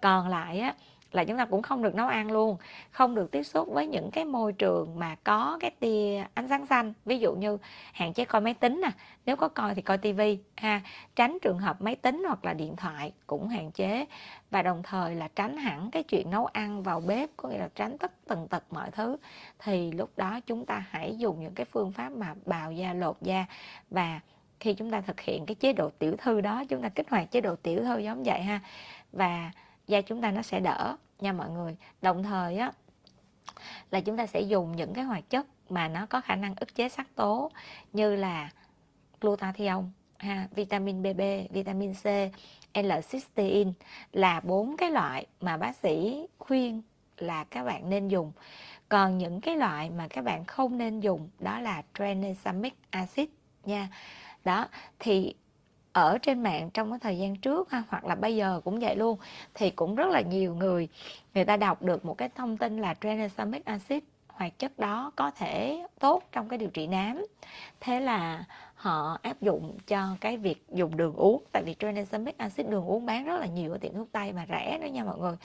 Còn lại á là chúng ta cũng không được nấu ăn luôn, không được tiếp xúc với những cái môi trường mà có cái tia ánh sáng xanh. Ví dụ như hạn chế coi máy tính nè, nếu có coi thì coi tivi ha. Tránh trường hợp máy tính hoặc là điện thoại cũng hạn chế và đồng thời là tránh hẳn cái chuyện nấu ăn vào bếp, có nghĩa là tránh tất tần tật mọi thứ. Thì lúc đó chúng ta hãy dùng những cái phương pháp mà bào da, lột da và khi chúng ta thực hiện cái chế độ tiểu thư đó, chúng ta kích hoạt chế độ tiểu thư giống vậy ha. Và da chúng ta nó sẽ đỡ nha mọi người. Đồng thời á, là chúng ta sẽ dùng những cái hoạt chất mà nó có khả năng ức chế sắc tố như là glutathione, ha, vitamin BB vitamin C, L-cysteine là bốn cái loại mà bác sĩ khuyên là các bạn nên dùng. Còn những cái loại mà các bạn không nên dùng đó là tranexamic acid nha. Đó, thì ở trên mạng trong cái thời gian trước ha, hoặc là bây giờ cũng vậy luôn. Thì cũng rất là nhiều người người ta đọc được một cái thông tin là tranexamic acid hoạt chất đó có thể tốt trong cái điều trị nám. Thế là họ áp dụng cho cái việc dùng đường uống tại vì tranexamic acid đường uống bán rất là nhiều ở tiệm thuốc tây mà rẻ đó nha mọi người.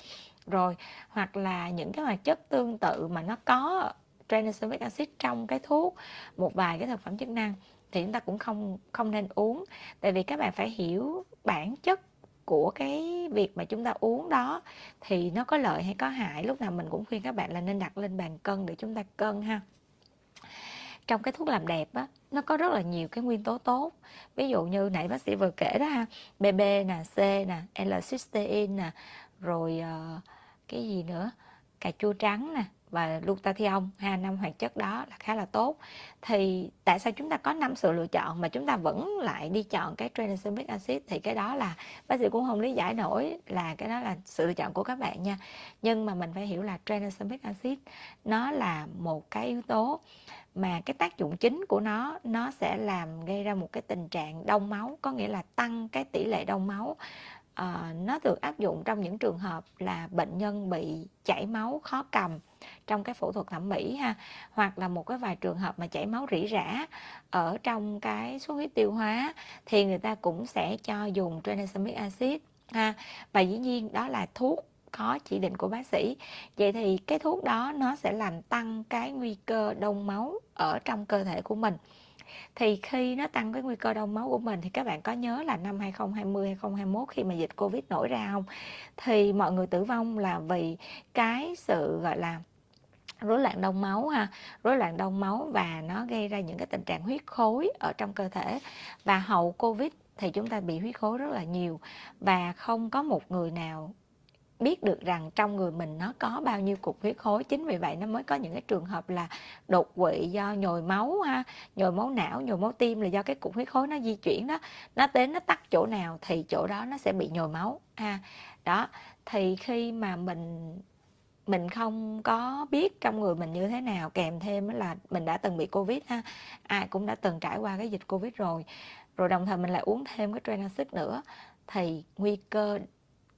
Rồi hoặc là những cái hoạt chất tương tự mà nó có tranexamic acid trong cái thuốc một vài cái thực phẩm chức năng thì chúng ta cũng không không nên uống. Tại vì các bạn phải hiểu bản chất của cái việc mà chúng ta uống đó thì nó có lợi hay có hại. Lúc nào mình cũng khuyên các bạn là nên đặt lên bàn cân để chúng ta cân ha. Trong cái thuốc làm đẹp á nó có rất là nhiều cái nguyên tố tốt. Ví dụ như nãy bác sĩ vừa kể đó ha BB nè C nè L-cysteine nè rồi uh, cái gì nữa? Cà chua trắng nè và glutathione ha năm hoạt chất đó là khá là tốt. Thì tại sao chúng ta có năm sự lựa chọn mà chúng ta vẫn lại đi chọn cái tranexamic acid? Thì cái đó là bác sĩ cũng không lý giải nổi là cái đó là sự lựa chọn của các bạn nha. Nhưng mà mình phải hiểu là tranexamic acid nó là một cái yếu tố mà cái tác dụng chính của nó nó sẽ làm gây ra một cái tình trạng đông máu, có nghĩa là tăng cái tỷ lệ đông máu à, nó được áp dụng trong những trường hợp là bệnh nhân bị chảy máu khó cầm trong cái phẫu thuật thẩm mỹ ha hoặc là một cái vài trường hợp mà chảy máu rỉ rả ở trong cái xuất huyết tiêu hóa thì người ta cũng sẽ cho dùng tranexamic acid ha. Và dĩ nhiên đó là thuốc có chỉ định của bác sĩ. Vậy thì cái thuốc đó nó sẽ làm tăng cái nguy cơ đông máu ở trong cơ thể của mình thì khi nó tăng cái nguy cơ đông máu của mình thì các bạn có nhớ là năm 2020 2021 khi mà dịch Covid nổi ra không? Thì mọi người tử vong là vì cái sự, gọi là, rối loạn đông máu ha, rối loạn đông máu và nó gây ra những cái tình trạng huyết khối ở trong cơ thể. Và hậu covid thì chúng ta bị huyết khối rất là nhiều và không có một người nào biết được rằng trong người mình nó có bao nhiêu cục huyết khối. Chính vì vậy nó mới có những cái trường hợp là đột quỵ do nhồi máu ha, nhồi máu não, nhồi máu tim là do cái cục huyết khối nó di chuyển đó. Nó đến, nó tắt chỗ nào thì chỗ đó nó sẽ bị nhồi máu ha. Đó, thì khi mà mình mình không có biết trong người mình như thế nào, kèm thêm là mình đã từng bị covid ha, ai cũng đã từng trải qua cái dịch covid rồi. Rồi đồng thời mình lại uống thêm cái Tranexit nữa, thì nguy cơ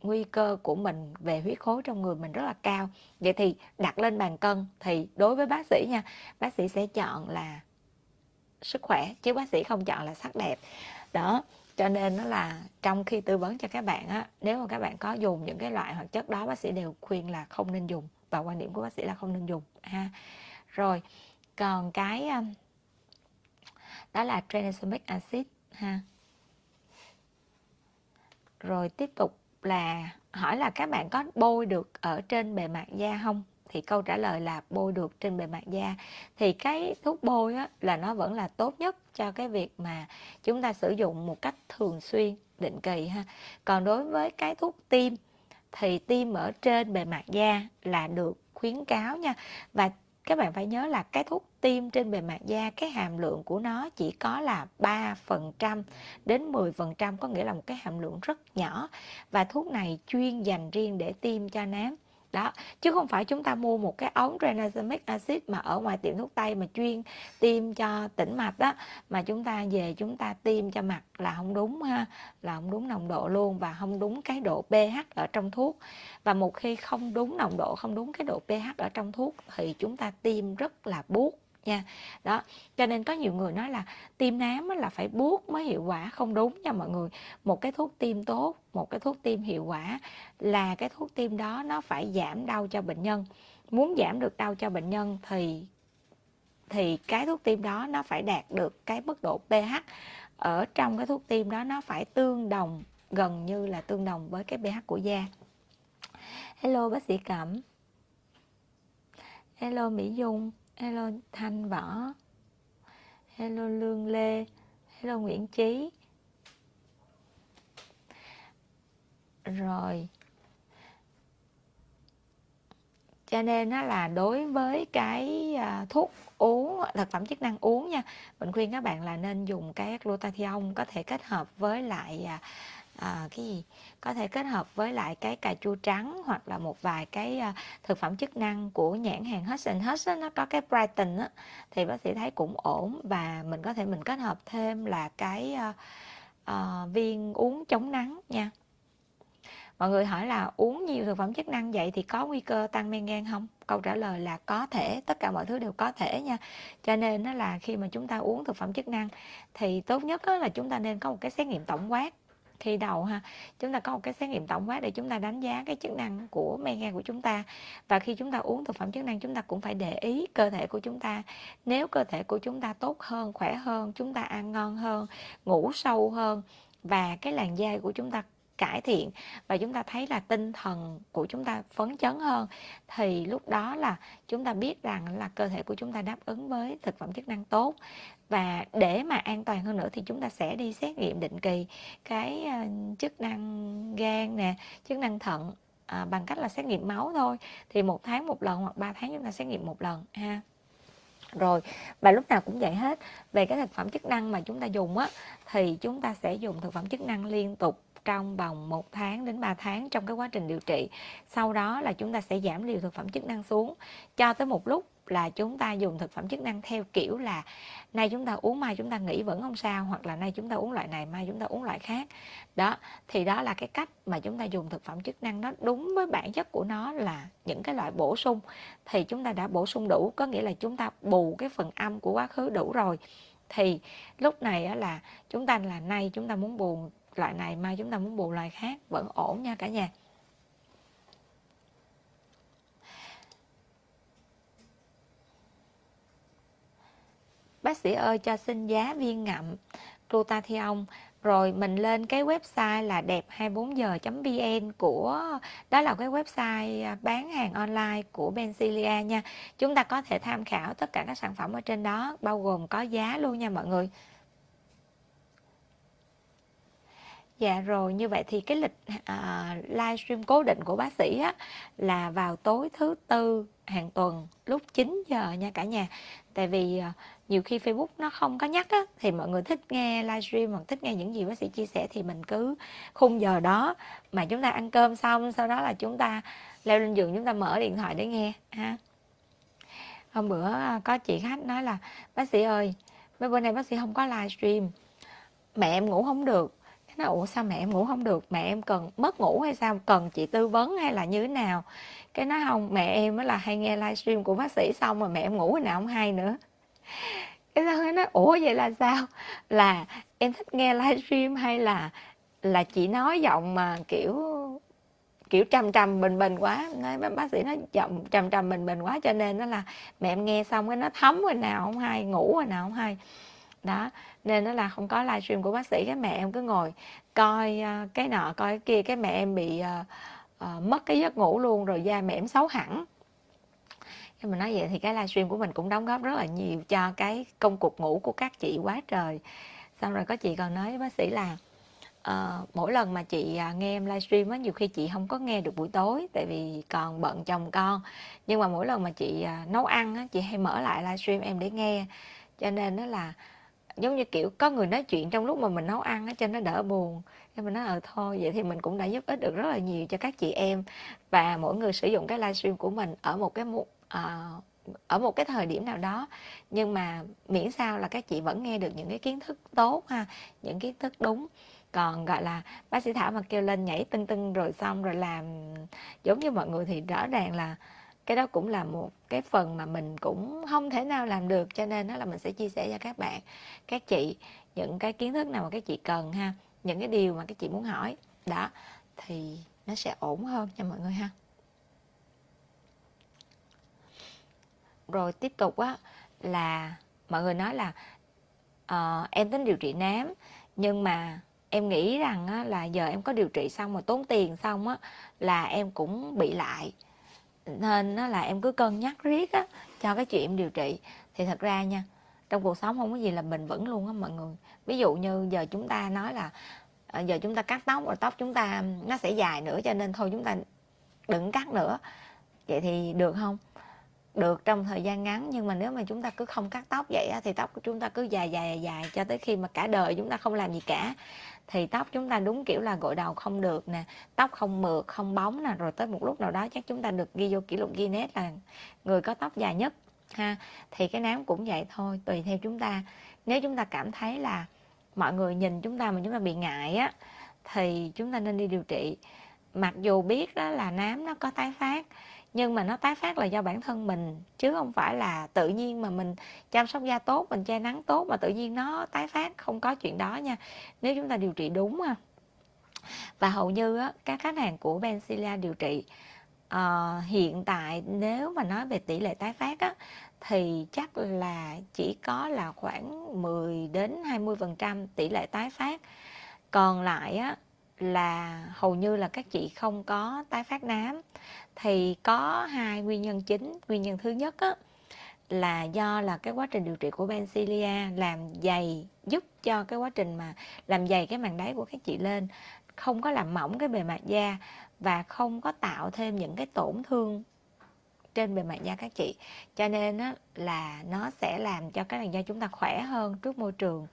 nguy cơ của mình về huyết khối trong người mình rất là cao. Vậy thì đặt lên bàn cân thì đối với bác sĩ nha, bác sĩ sẽ chọn là sức khỏe, chứ bác sĩ không chọn là sắc đẹp. Đó, cho nên nó là trong khi tư vấn cho các bạn á, nếu mà các bạn có dùng những cái loại hoạt chất đó, bác sĩ đều khuyên là không nên dùng. Và quan điểm của bác sĩ là không nên dùng, ha. Rồi, còn cái um, đó là tranexamic acid, ha. Rồi tiếp tục là hỏi là các bạn có bôi được ở trên bề mặt da không? Thì câu trả lời là bôi được trên bề mặt da. Thì cái thuốc bôi á, là nó vẫn là tốt nhất cho cái việc mà chúng ta sử dụng một cách thường xuyên định kỳ ha. Còn đối với cái thuốc tiêm thì tiêm ở trên bề mặt da là được khuyến cáo nha. Và các bạn phải nhớ là cái thuốc tiêm trên bề mặt da, cái hàm lượng của nó chỉ có là 3% đến 10% có nghĩa là một cái hàm lượng rất nhỏ. Và thuốc này chuyên dành riêng để tiêm cho nám đó, chứ không phải chúng ta mua một cái ống tranexamic acid mà ở ngoài tiệm thuốc tây mà chuyên tiêm cho tĩnh mạch đó mà chúng ta về chúng ta tiêm cho mặt là không đúng ha, là không đúng nồng độ luôn và không đúng cái độ pH ở trong thuốc. Và một khi không đúng nồng độ, không đúng cái độ pH ở trong thuốc thì chúng ta tiêm rất là buốt nha. Đó, cho nên có nhiều người nói là tiêm nám là phải buốt mới hiệu quả. Không đúng nha mọi người. Một cái thuốc tiêm tốt, một cái thuốc tiêm hiệu quả là cái thuốc tiêm đó nó phải giảm đau cho bệnh nhân. Muốn giảm được đau cho bệnh nhân thì thì cái thuốc tiêm đó nó phải đạt được cái mức độ pH ở trong cái thuốc tiêm đó nó phải tương đồng, gần như là tương đồng với cái pH của da. Hello bác sĩ cẩm. Hello mỹ dung hello thanh võ. Hello lương lê. Hello nguyễn trí rồi. Cho nên nó là đối với cái à, thuốc uống thực phẩm chức năng uống nha mình khuyên các bạn là nên dùng cái glutathione có thể kết hợp với lại à, à, cái gì? Có thể kết hợp với lại cái cà chua trắng hoặc là một vài cái à, thực phẩm chức năng của nhãn hàng Hudson Hudson nó có cái Brighton á thì bác sĩ thấy cũng ổn. Và mình có thể mình kết hợp thêm là cái à, à, viên uống chống nắng nha. Mọi người hỏi là uống nhiều thực phẩm chức năng vậy thì có nguy cơ tăng men gan không? Câu trả lời là có thể tất cả mọi thứ đều có thể nha. Cho nên nó là khi mà chúng ta uống thực phẩm chức năng thì tốt nhất là chúng ta nên có một cái xét nghiệm tổng quát khi đầu ha, chúng ta có một cái xét nghiệm tổng quát để chúng ta đánh giá cái chức năng của men gan của chúng ta. Và khi chúng ta uống thực phẩm chức năng, chúng ta cũng phải để ý cơ thể của chúng ta. Nếu cơ thể của chúng ta tốt hơn, khỏe hơn, chúng ta ăn ngon hơn, ngủ sâu hơn, và cái làn da của chúng ta cải thiện và chúng ta thấy là tinh thần của chúng ta phấn chấn hơn. Thì lúc đó là chúng ta biết rằng là cơ thể của chúng ta đáp ứng với thực phẩm chức năng tốt. Và để mà an toàn hơn nữa thì chúng ta sẽ đi xét nghiệm định kỳ cái ờ, chức năng gan nè chức năng thận à, bằng cách là xét nghiệm máu thôi. Thì một tháng một lần hoặc ba tháng chúng ta xét nghiệm một lần ha. Rồi và lúc nào cũng vậy hết. Về cái thực phẩm chức năng mà chúng ta dùng á thì chúng ta sẽ dùng thực phẩm chức năng liên tục trong vòng 1 tháng đến 3 tháng trong cái quá trình điều trị. Sau đó là chúng ta sẽ giảm liều thực phẩm chức năng xuống cho tới một lúc là chúng ta dùng thực phẩm chức năng theo kiểu là nay chúng ta uống mai chúng ta nghĩ vẫn không sao hoặc là nay chúng ta uống loại này mai chúng ta uống loại khác đó thì đó là cái cách mà chúng ta dùng thực phẩm chức năng nó đúng với bản chất của nó là những cái loại bổ sung thì chúng ta đã bổ sung đủ có nghĩa là chúng ta bù cái phần âm của quá khứ đủ rồi thì lúc này là chúng ta là nay chúng ta muốn bù loại này mai chúng ta muốn bù loại khác, vẫn ổn nha cả nhà. Bác sĩ ơi, cho xin giá viên ngậm glutathione. Rồi mình lên cái website là đẹp 24 giờ vn của, đó là cái website à, bán hàng online của Bencilia nha. Chúng ta có thể tham khảo tất cả các sản phẩm ở trên đó, bao gồm có giá luôn nha mọi người. Dạ rồi, như vậy thì cái lịch à, livestream cố định của bác sĩ á, là vào tối thứ tư hàng tuần lúc 9 giờ nha cả nhà. Tại vì à, nhiều khi Facebook nó không có nhắc á, thì mọi người thích nghe livestream hoặc thích nghe những gì bác sĩ chia sẻ thì mình cứ khung giờ đó mà chúng ta ăn cơm xong sau đó là chúng ta leo lên giường chúng ta mở điện thoại để nghe ha. Hôm bữa à, có chị khách nói là bác sĩ ơi, mấy bữa nay bác sĩ không có livestream mẹ em ngủ không được nó, ủa, sao mẹ em ngủ không được? Mẹ em cần, mất ngủ hay sao? Cần chị tư vấn hay là như thế nào? Cái nói, không, mẹ em mới là hay nghe livestream của bác sĩ xong rồi mẹ em ngủ hồi nào không hay nữa. Cái sao nó ủa, vậy là sao? Là em thích nghe livestream hay là là chị nói giọng mà kiểu kiểu trầm trầm bình bình quá? Nói, bác sĩ nói giọng trầm trầm bình bình quá cho nên nó là mẹ em nghe xong cái nó thấm rồi nào không hay, ngủ rồi nào không hay. Đó nên nó là không có livestream của bác sĩ cái mẹ em cứ ngồi coi uh, cái nọ coi cái kia cái mẹ em bị uh, uh, mất cái giấc ngủ luôn rồi da mẹ em xấu hẳn. Nhưng mà nói vậy thì cái livestream của mình cũng đóng góp rất là nhiều cho cái công cuộc ngủ của các chị quá trời. Xong rồi có chị còn nói với bác sĩ là uh, mỗi lần mà chị uh, nghe em livestream á nhiều khi chị không có nghe được buổi tối tại vì còn bận chồng con. Nhưng mà mỗi lần mà chị uh, nấu ăn á chị hay mở lại livestream em để nghe. Cho nên đó là giống như kiểu có người nói chuyện trong lúc mà mình nấu ăn á cho nó đỡ buồn. Nên mình nói ờ thôi vậy thì mình cũng đã giúp ích được rất là nhiều cho các chị em và mỗi người sử dụng cái livestream của mình ở một cái một uh, ờ, ở một cái thời điểm nào đó. Nhưng mà miễn sao là các chị vẫn nghe được những cái kiến thức tốt ha những kiến thức đúng. Còn gọi là bác sĩ thảo mà kêu lên nhảy tưng tưng rồi xong rồi làm giống như mọi người thì rõ ràng là cái đó cũng là một cái phần mà mình cũng không thể nào làm được cho nên đó là mình sẽ chia sẻ cho các bạn các chị những cái kiến thức nào mà các chị cần ha những cái điều mà các chị muốn hỏi. Đó thì nó sẽ ổn hơn cho mọi người ha. Rồi tiếp tục á là mọi người nói là uh, em tính điều trị nám nhưng mà em nghĩ rằng á, là giờ em có điều trị xong mà tốn tiền xong á là em cũng bị lại nên nó là em cứ cân nhắc riết á cho cái chuyện em điều trị. Thì thật ra nha, trong cuộc sống không có gì là bền vững luôn á mọi người. Ví dụ như giờ chúng ta nói là ờ, giờ chúng ta cắt tóc rồi tóc chúng ta, nó sẽ dài nữa cho nên thôi chúng ta đừng cắt nữa. Vậy thì được không? Được trong thời gian ngắn nhưng mà nếu mà chúng ta cứ không cắt tóc vậy á, thì tóc của chúng ta cứ dài dài dài cho tới khi mà cả đời chúng ta không làm gì cả. Thì tóc chúng ta đúng kiểu là gội đầu không được nè tóc không mượt không bóng nè rồi tới một lúc nào đó chắc chúng ta được ghi vô kỷ lục Guinness là người có tóc dài nhất ha. Thì cái nám cũng vậy thôi tùy theo chúng ta. Nếu chúng ta cảm thấy là mọi người nhìn chúng ta mà chúng ta bị ngại á thì chúng ta nên đi điều trị. Mặc dù biết đó là nám nó có tái phát nhưng mà nó tái phát là do bản thân mình chứ không phải là tự nhiên mà mình chăm sóc da tốt mình che nắng tốt mà tự nhiên nó tái phát không có chuyện đó nha nếu chúng ta điều trị đúng ha và hầu như á, các khách hàng của benzilla điều trị uh, hiện tại nếu mà nói về tỷ lệ tái phát á, thì chắc là chỉ có là khoảng 10 đến 20% tỷ lệ tái phát. Còn lại á là hầu như là các chị không có tái phát nám. Thì có hai nguyên nhân chính. Nguyên nhân thứ nhất á là do là cái quá trình điều trị của Bencilia làm dày giúp cho cái quá trình mà làm dày cái màng đáy của các chị lên. Không có làm mỏng cái bề mặt da và không có tạo thêm những cái tổn thương trên bề mặt da các chị. Cho nên á, là nó sẽ làm cho cái làn da chúng ta khỏe hơn trước môi trường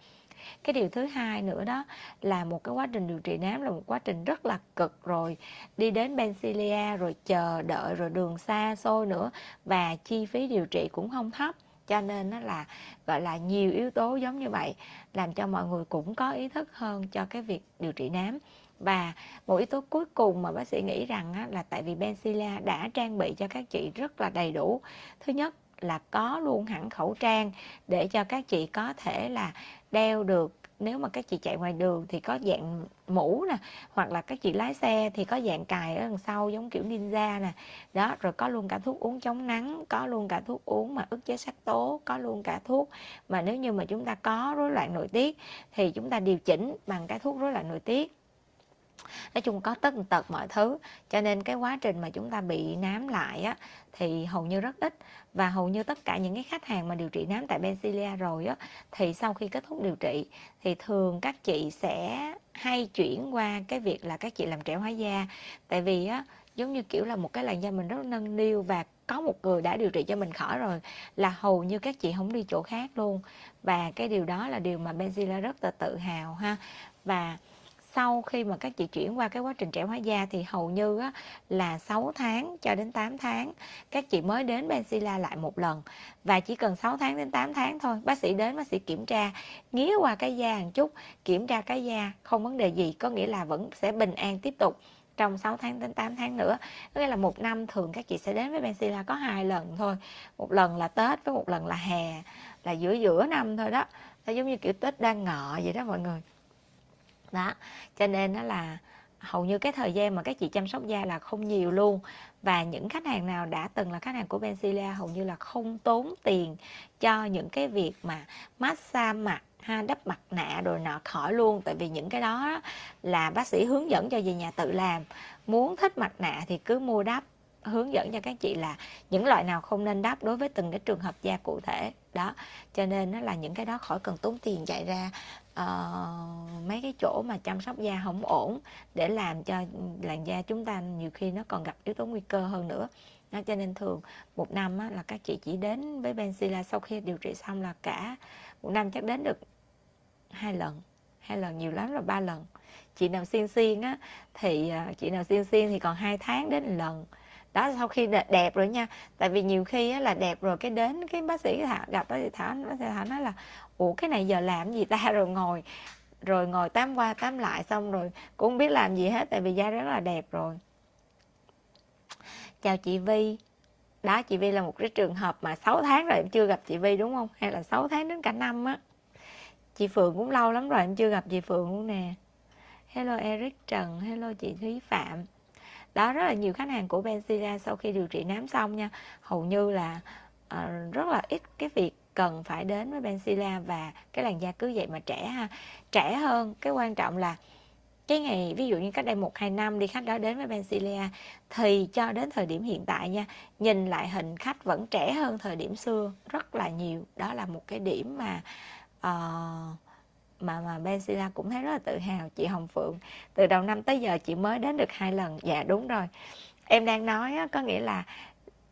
cái điều thứ hai nữa đó là một cái quá trình điều trị nám là một quá trình rất là cực rồi. Đi đến Bencilia rồi chờ đợi rồi đường xa xôi nữa và chi phí điều trị cũng không thấp. Cho nên nó là gọi là nhiều yếu tố giống như vậy làm cho mọi người cũng có ý thức hơn cho cái việc điều trị nám. Và một yếu tố cuối cùng mà bác sĩ nghĩ rằng á, là tại vì benzilla đã trang bị cho các chị rất là đầy đủ. Thứ nhất là có luôn hẳn khẩu trang để cho các chị có thể là đeo được. Nếu mà các chị chạy ngoài đường thì có dạng mũ nè, hoặc là các chị lái xe thì có dạng cài ở đằng sau giống kiểu ninja nè. Đó, rồi có luôn cả thuốc uống chống nắng, có luôn cả thuốc uống mà ức chế sắc tố, có luôn cả thuốc mà nếu như mà chúng ta có rối loạn nội tiết thì chúng ta điều chỉnh bằng cái thuốc rối loạn nội tiết nói chung có tất tật mọi thứ, cho nên cái quá trình mà chúng ta bị nám lại á, thì hầu như rất ít. Và hầu như tất cả những cái khách hàng mà điều trị nám tại Bencilia rồi á, thì sau khi kết thúc điều trị, thì thường các chị sẽ hay chuyển qua cái việc là các chị làm trẻ hóa da. Tại vì á, giống như kiểu là một cái làn da mình rất nâng niu và có một người đã điều trị cho mình khỏi rồi, là hầu như các chị không đi chỗ khác luôn. Và cái điều đó là điều mà Benzilla rất là tự hào ha. Và sau khi mà các chị chuyển qua cái quá trình trẻ hóa da thì hầu như á, là 6 tháng cho đến 8 tháng. Các chị mới đến Benzilla lại một lần. Và chỉ cần 6 tháng đến 8 tháng thôi bác sĩ đến bác sĩ kiểm tra nghía qua cái da một chút. Kiểm tra cái da không vấn đề gì có nghĩa là vẫn sẽ bình an tiếp tục trong 6 tháng đến 8 tháng nữa. Có nghĩa là một năm thường các chị sẽ đến với Benzilla có hai lần thôi. Một lần là Tết với một lần là hè là giữa giữa năm thôi đó. Nó giống như kiểu Tết đang ngọ vậy đó mọi người đó. Cho nên nó là hầu như cái thời gian mà các chị chăm sóc da là không nhiều luôn. Và những khách hàng nào đã từng là khách hàng của Bencilia hầu như là không tốn tiền cho những cái việc mà massage mặt ha, đắp mặt nạ rồi nọ khỏi luôn. Tại vì những cái đó là bác sĩ hướng dẫn cho về nhà tự làm. Muốn thích mặt nạ thì cứ mua đắp. Hướng dẫn cho các chị là những loại nào không nên đắp đối với từng cái trường hợp da cụ thể. Đó, cho nên nó là những cái đó khỏi cần tốn tiền chạy ra uh, mấy cái chỗ mà chăm sóc da không ổn để làm cho làn da chúng ta nhiều khi nó còn gặp yếu tố nguy cơ hơn nữa. Đó, cho nên thường một năm á, là các chị chỉ đến với Benzilla sau khi điều trị xong là cả một năm chắc đến được hai lần hai lần nhiều lắm là ba lần. Chị nào xiên xiên á thì ờ, chị nào xiên xiên thì còn hai tháng đến lần đó sau khi đẹp rồi nha. Tại vì nhiều khi á, là đẹp rồi cái đến cái bác sĩ thả, gặp bác sĩ thảo bác sĩ thảo nói là ủa cái này giờ làm gì ta? Rồi ngồi rồi ngồi tám qua tám lại xong rồi cũng không biết làm gì hết tại vì da rất là đẹp rồi. Chào chị Vi. Đó chị Vi là một cái trường hợp mà 6 tháng rồi em chưa gặp chị Vi đúng không? Hay là 6 tháng đến cả năm á. Chị Phượng cũng lâu lắm rồi em chưa gặp chị Phượng luôn nè. Hello Eric Trần hello chị Thúy Phạm đó rất là nhiều khách hàng của Benzilla sau khi điều trị nám xong nha hầu như là uh, rất là ít cái việc cần phải đến với Benzilla và cái làn da cứ vậy mà trẻ ha. Trẻ hơn cái quan trọng là cái ngày ví dụ như cách đây một hai năm đi khách đó đến với Benzilla thì cho đến thời điểm hiện tại nha nhìn lại hình khách vẫn trẻ hơn thời điểm xưa rất là nhiều. Đó là một cái điểm mà uh, mà mà Benzilla cũng thấy rất là tự hào chị Hồng Phượng. Từ đầu năm tới giờ chị mới đến được hai lần. Dạ đúng rồi. Em đang nói á, có nghĩa là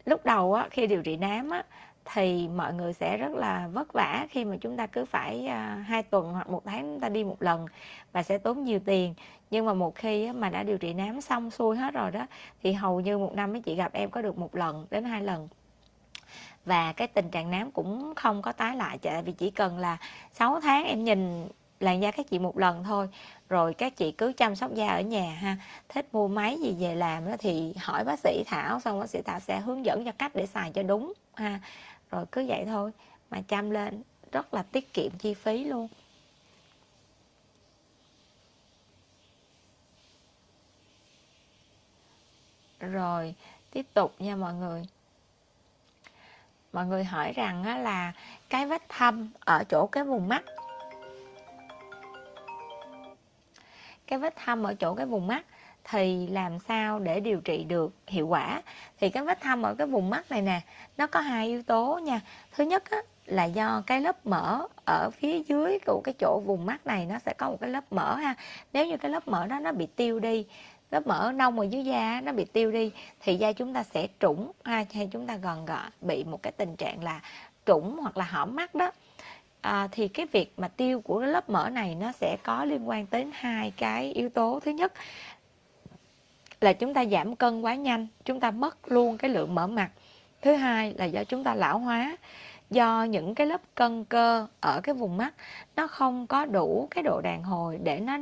lúc đầu á, khi điều trị nám á, thì mọi người sẽ rất là vất vả khi mà chúng ta cứ phải uh, hai tuần hoặc một tháng chúng ta đi một lần và sẽ tốn nhiều tiền. Nhưng mà một khi á, mà đã điều trị nám xong xuôi hết rồi đó thì hầu như một năm mấy chị gặp em có được một lần đến hai lần và cái tình trạng nám cũng không có tái lại, tại vì chỉ cần là 6 tháng em nhìn làn da các chị một lần thôi. Rồi các chị cứ chăm sóc da ở nhà ha. Thích mua máy gì về làm đó thì hỏi bác sĩ thảo, xong bác sĩ thảo sẽ hướng dẫn cho cách để xài cho đúng ha. Rồi cứ vậy thôi mà chăm lên, rất là tiết kiệm chi phí luôn. Rồi, tiếp tục nha mọi người mọi người hỏi rằng á, là cái vết thâm ở chỗ cái vùng mắt. Cái vết thâm ở chỗ cái vùng mắt thì làm sao để điều trị được hiệu quả? Thì cái vết thâm ở cái vùng mắt này nè nó có hai yếu tố nha. Thứ nhất á, là do cái lớp mỡ ở phía dưới của cái chỗ vùng mắt này nó sẽ có một cái lớp mỡ ha. Nếu như cái lớp mỡ đó nó bị tiêu đi lớp mỡ nông ở dưới da nó bị tiêu đi thì da chúng ta sẽ trũng ha hay chúng ta gần gọi bị một cái tình trạng là trũng hoặc là hõm mắt đó. À, thì cái việc mà tiêu của cái lớp mỡ này nó sẽ có liên quan đến hai cái yếu tố. Thứ nhất là chúng ta giảm cân quá nhanh chúng ta mất luôn cái lượng mỡ mặt. Thứ hai là do chúng ta lão hóa do những cái lớp cân cơ ở cái vùng mắt, nó không có đủ cái độ đàn hồi để nó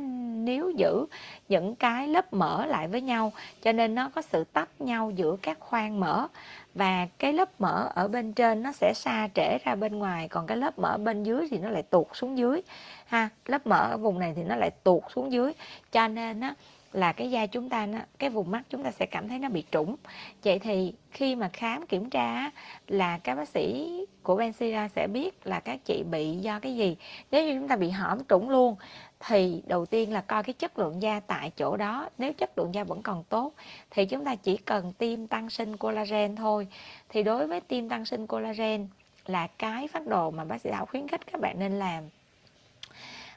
níu giữ những cái lớp mỡ lại với nhau. Cho nên nó có sự tách nhau giữa các khoang mỡ và cái lớp mỡ ở bên trên nó sẽ xa trễ ra bên ngoài, còn cái lớp mỡ bên dưới thì nó lại tuột xuống dưới. Ha, lớp mỡ ở vùng này thì nó lại tuột xuống dưới. Cho nên á là cái da chúng ta nó, cái vùng mắt chúng ta sẽ cảm thấy nó bị trũng. Vậy thì khi mà khám kiểm tra là các bác sĩ của Bensira sẽ biết là các chị bị do cái gì. Nếu như chúng ta bị hõm trũng luôn, thì đầu tiên là coi cái chất lượng da tại chỗ đó. Nếu chất lượng da vẫn còn tốt, thì chúng ta chỉ cần tiêm tăng sinh collagen thôi. Thì đối với tiêm tăng sinh collagen là cái phát đồ mà bác sĩ Thảo khuyến khích các bạn nên làm.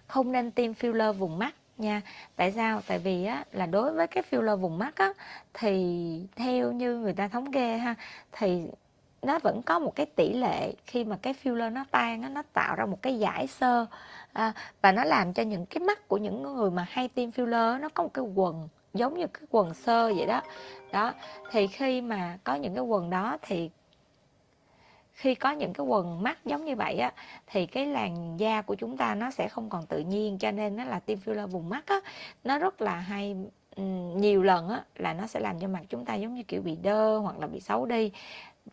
Không nên tiêm filler vùng mắt nha. Tại sao? Tại vì á là đối với cái filler vùng mắt á thì theo như người ta thống kê ha thì nó vẫn có một cái tỷ lệ khi mà cái filler nó tan á, nó tạo ra một cái giải sơ. À, và nó làm cho những cái mắt của những người mà hay tiêm filler nó có một cái quần giống như cái quần sơ vậy đó. Đó thì khi mà có những cái quần đó thì khi có những cái quần mắt giống như vậy á thì cái làn da của chúng ta nó sẽ không còn tự nhiên cho nên nó là tiêm filler vùng mắt á. Nó rất là hay nhiều lần á là nó sẽ làm cho mặt chúng ta giống như kiểu bị đơ hoặc là bị xấu đi.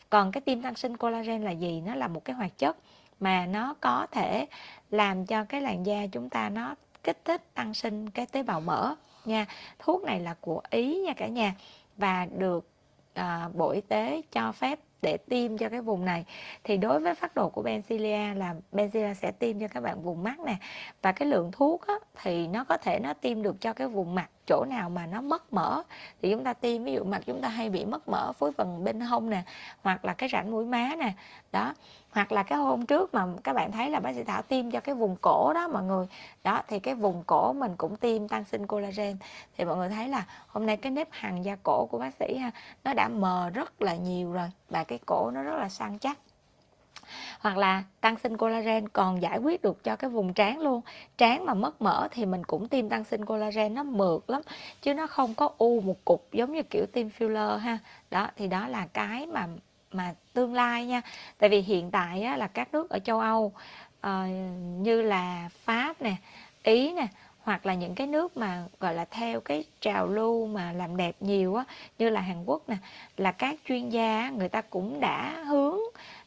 Còn cái tiêm tăng sinh collagen là gì? Nó là một cái hoạt chất mà nó có thể làm cho cái làn da chúng ta nó kích thích tăng sinh cái tế bào mỡ nha. Thuốc này là của ý nha cả nhà và được à, bộ y tế cho phép để tiêm cho cái vùng này. Thì đối với phát đồ của Bencilia là Bencilia sẽ tiêm cho các bạn vùng mắt nè. Và cái lượng thuốc á, thì nó có thể nó tiêm được cho cái vùng mặt chỗ nào mà nó mất mỡ. Thì chúng ta tiêm ví dụ mặt chúng ta hay bị mất mỡ phối phần bên hông nè hoặc là cái rãnh mũi má nè. Đó hoặc là cái hôm trước mà các bạn thấy là bác sĩ Thảo tiêm cho cái vùng cổ đó mọi người. Đó, thì cái vùng cổ mình cũng tiêm tăng sinh collagen. Thì mọi người thấy là hôm nay cái nếp hàng da cổ của bác sĩ ha, nó đã mờ rất là nhiều rồi và cái cổ nó rất là săn chắc. Hoặc là tăng sinh collagen còn giải quyết được cho cái vùng trán luôn. Trán mà mất mỡ thì mình cũng tiêm tăng sinh collagen, nó mượt lắm, chứ nó không có u một cục giống như kiểu tiêm filler ha. Đó, thì đó là cái mà mà tương lai nha. Tại vì hiện tại á, là các nước ở châu âu uh, như là pháp nè ý nè hoặc là những cái nước mà gọi là theo cái trào lưu mà làm đẹp nhiều á như là Hàn Quốc nè là các chuyên gia người ta cũng đã hướng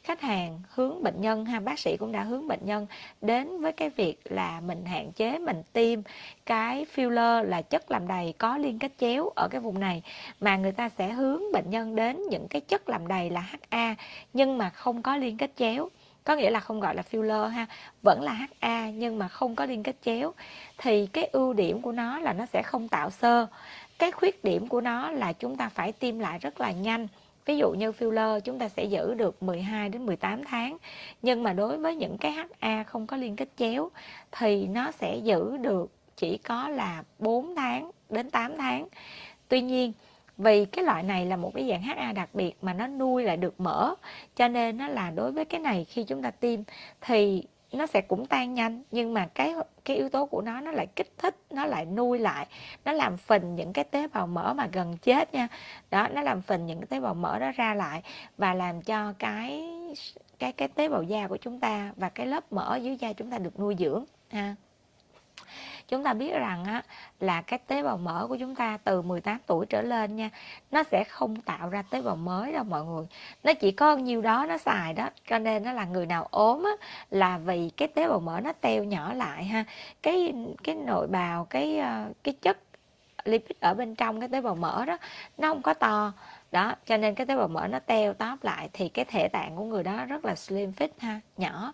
khách hàng hướng bệnh nhân ha, bác sĩ cũng đã hướng bệnh nhân đến với cái việc là mình hạn chế, mình tiêm. Cái filler là chất làm đầy có liên kết chéo ở cái vùng này, mà người ta sẽ hướng bệnh nhân đến những cái chất làm đầy là HA nhưng mà không có liên kết chéo. Có nghĩa là không gọi là filler ha, vẫn là HA nhưng mà không có liên kết chéo. Thì cái ưu điểm của nó là nó sẽ không tạo sơ. Cái khuyết điểm của nó là chúng ta phải tiêm lại rất là nhanh. Ví dụ như filler, chúng ta sẽ giữ được 12 đến 18 tháng. Nhưng mà đối với những cái HA không có liên kết chéo, thì nó sẽ giữ được chỉ có là 4 tháng đến 8 tháng. Tuy nhiên, vì cái loại này là một cái dạng HA đặc biệt mà nó nuôi lại được mỡ, cho nên nó là đối với cái này khi chúng ta tiêm, thì nó sẽ cũng tan nhanh. Nhưng mà cái cái yếu tố của nó nó lại kích thích, nó lại nuôi lại, nó làm phình những cái tế bào mỡ mà gần chết nha. Đó, nó làm phình những cái tế bào mỡ đó ra lại và làm cho cái cái cái tế bào da của chúng ta và cái lớp mỡ dưới da chúng ta được nuôi dưỡng, ha chúng ta biết rằng á, là cái tế bào mỡ của chúng ta từ 18 tuổi trở lên nha nó sẽ không tạo ra tế bào mới đâu mọi người. Nó chỉ có nhiêu đó nó xài đó cho nên nó là người nào ốm á, là vì cái tế bào mỡ nó teo nhỏ lại ha. Cái cái nội bào cái ờ, cái chất lipid ở bên trong cái tế bào mỡ đó nó không có to đó, cho nên cái tế bào mỡ nó teo tóp lại thì cái thể tạng của người đó rất là slim fit ha, nhỏ.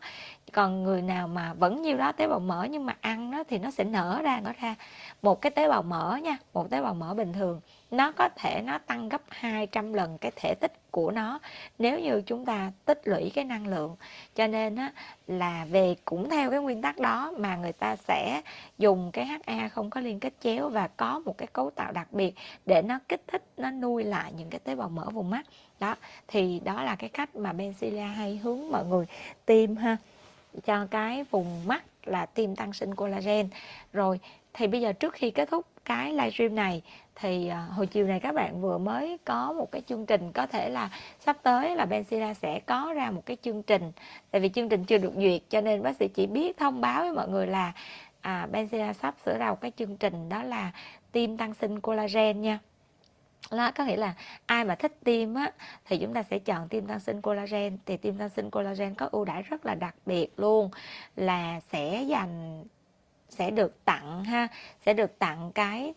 Còn người nào mà vẫn nhiêu đó tế bào mỡ nhưng mà ăn nó thì nó sẽ nở ra nở ra. Một cái tế bào mỡ nha, một tế bào mỡ bình thường nó có thể nó tăng gấp 200 lần cái thể tích của nó nếu như chúng ta tích lũy cái năng lượng. Cho nên á, là về cũng theo cái nguyên tắc đó mà người ta sẽ dùng cái HA không có liên kết chéo và có một cái cấu tạo đặc biệt để nó kích thích nó nuôi lại những cái tế bào mỡ vùng mắt. Đó thì đó là cái cách mà Benzilla hay hướng mọi người tiêm ha cho cái vùng mắt là tiêm tăng sinh collagen. Rồi thì bây giờ trước khi kết thúc cái livestream này thì à, hồi chiều này các bạn vừa mới có một cái chương trình có thể là sắp tới là Benzilla sẽ có ra một cái chương trình. Tại vì chương trình chưa được duyệt cho nên bác sĩ chỉ biết thông báo với mọi người là à, Benzilla sắp sửa ra một cái chương trình đó là tiêm tăng sinh collagen nha. Đó có nghĩa là ai mà thích tiêm á thì chúng ta sẽ chọn tiêm tăng sinh collagen. Thì tiêm tăng sinh collagen có ưu đãi rất là đặc biệt luôn là sẽ dành sẽ được tặng ha sẽ được tặng cái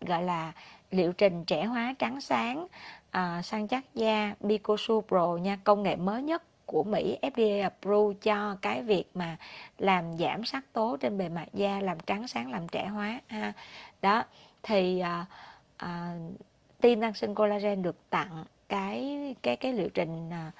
gọi là liệu trình trẻ hóa trắng sáng à, uh, săn chắc da Bicosu Pro nha công nghệ mới nhất của Mỹ FDA approve cho cái việc mà làm giảm sắc tố trên bề mặt da làm trắng sáng làm trẻ hóa ha. Đó thì à, à, uh, uh, tim tăng sinh collagen được tặng cái cái cái liệu trình uh,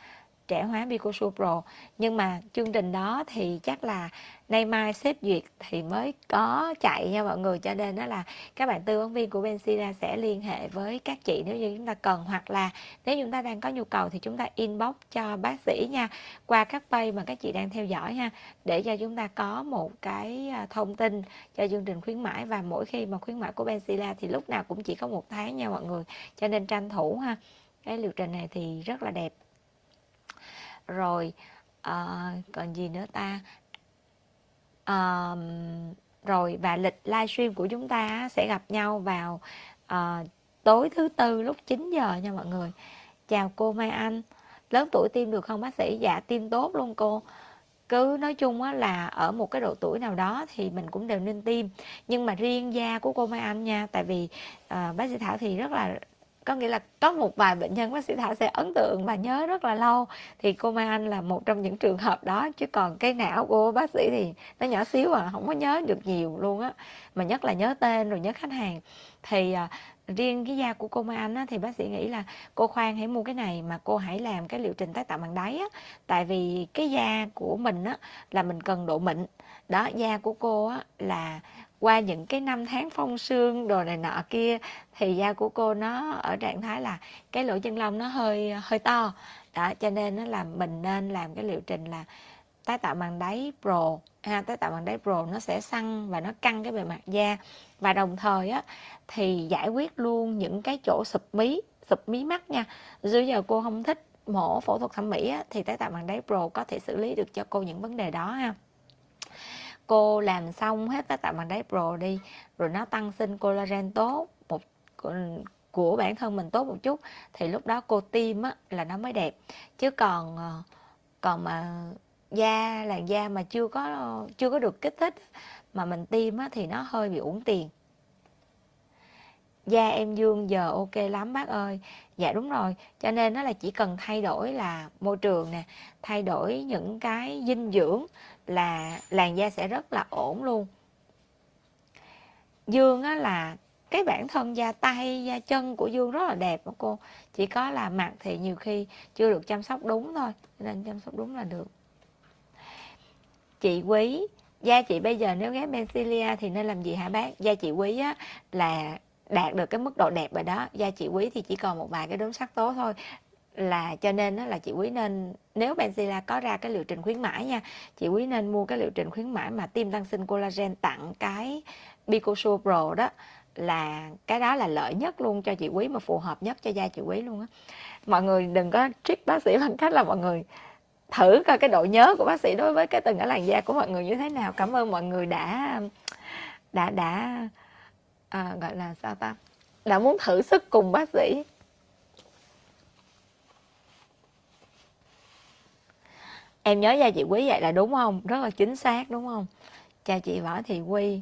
trẻ hóa Bicosu Pro nhưng mà chương trình đó thì chắc là nay mai xếp duyệt thì mới có chạy nha mọi người. Cho nên đó là các bạn tư vấn viên của Benzida sẽ liên hệ với các chị nếu như chúng ta cần. Hoặc là nếu chúng ta đang có nhu cầu thì chúng ta inbox cho bác sĩ nha. Qua các page mà các chị đang theo dõi ha để cho chúng ta có một cái à, thông tin cho chương trình khuyến mãi. Và mỗi khi mà khuyến mãi của Benzida thì lúc nào cũng chỉ có một tháng nha mọi người. Cho nên tranh thủ ha. Cái liệu trình này thì rất là đẹp rồi à, còn gì nữa ta? À, rồi và lịch livestream của chúng ta sẽ gặp nhau vào à, tối thứ tư lúc 9 giờ nha mọi người. Chào cô Mai Anh. Lớn tuổi tiêm được không bác sĩ? Dạ tiêm tốt luôn cô. Cứ nói chung á, là ở một cái độ tuổi nào đó thì mình cũng đều nên tiêm. Nhưng mà riêng da của cô Mai Anh nha tại vì à, bác sĩ Thảo thì rất là có nghĩa là có một vài bệnh nhân bác sĩ thảo sẽ ấn tượng và nhớ rất là lâu. Thì cô mai anh là một trong những trường hợp đó chứ còn cái não của bác sĩ thì nó nhỏ xíu à không có nhớ được nhiều luôn á. Mà nhất là nhớ tên rồi nhớ khách hàng. Thì à, riêng cái da của cô Mai Anh á, thì bác sĩ nghĩ là cô khoan hãy mua cái này mà cô hãy làm cái liệu trình tái tạo bằng đáy á. Tại vì cái da của mình á là mình cần độ mịn. Đó da của cô á là qua những cái năm tháng phong sương đồ này nọ kia thì da của cô nó ở trạng thái là cái lỗ chân lông nó hơi hơi to. Đó cho nên nó là mình nên làm cái liệu trình là tái tạo bằng đáy pro ha tái tạo bằng đáy pro nó sẽ săn và nó căng cái bề mặt da. Và đồng thời á thì giải quyết luôn những cái chỗ sụp mí sụp mí mắt nha. Dù giờ cô không thích mổ phẫu thuật thẩm mỹ á, thì tái tạo bằng đáy pro có thể xử lý được cho cô những vấn đề đó ha cô làm xong hết cái tạo bằng đáy pro đi rồi nó tăng sinh collagen tốt một ừ, của bản thân mình tốt một chút thì lúc đó cô tiêm á, là nó mới đẹp. Chứ còn ờ, còn mà da làn da mà chưa có chưa có được kích thích mà mình tiêm á, thì nó hơi bị uổng tiền. Da em dương giờ ok lắm bác ơi. Dạ đúng rồi. Cho nên nó là chỉ cần thay đổi là môi trường nè thay đổi những cái dinh dưỡng là làn da sẽ rất là ổn luôn. Dương á là cái bản thân da tay, da chân của dương rất là đẹp đó cô. Chỉ có là mặt thì nhiều khi chưa được chăm sóc đúng thôi nên chăm sóc đúng là được. Chị quý, da chị bây giờ nếu ghép Bencilia thì nên làm gì hả bác? Da chị quý á là đạt được cái mức độ đẹp rồi đó. Da chị quý thì chỉ còn một vài cái đốm sắc tố thôi là cho nên đó là chị quý nên nếu Benzilla có ra cái liệu trình khuyến mãi nha chị quý nên mua cái liệu trình khuyến mãi mà tiêm tăng sinh collagen tặng cái Bicosure Pro đó là cái đó là lợi nhất luôn cho chị quý mà phù hợp nhất cho da chị quý luôn á. Mọi người đừng có trick bác sĩ bằng cách là mọi người thử coi cái độ nhớ của bác sĩ đối với cái từng cái làn da của mọi người như thế nào. Cảm ơn mọi người đã đã đã à, gọi là sao ta? Đã muốn thử sức cùng bác sĩ. em nhớ ra chị quý vậy là đúng không rất là chính xác, đúng không chào chị võ thị quy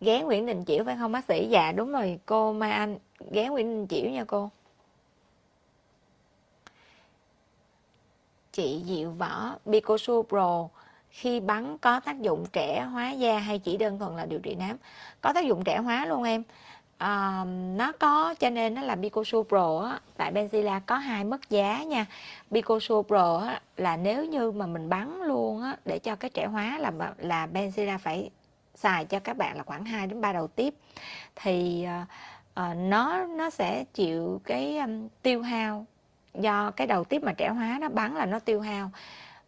ghé Nguyễn Đình Chiểu phải không, bác sĩ? Dạ đúng rồi cô Mai Anh ghé Nguyễn Đình Chiểu nha cô. Chị Diệu Võ Picosu Pro khi bắn có tác dụng trẻ hóa da hay chỉ đơn thuần là điều trị nám? Có tác dụng trẻ hóa luôn em uh, nó có cho nên nó là Bicosu Pro á, tại Benzilla có hai mức giá nha. Bicosu Pro á, là nếu như mà mình bắn luôn á, để cho cái trẻ hóa là là Benzilla phải xài cho các bạn là khoảng 2 đến 3 đầu tiếp. Thì uh, nó nó sẽ chịu cái um, tiêu hao. Do cái đầu tiếp mà trẻ hóa nó bắn là nó tiêu hao.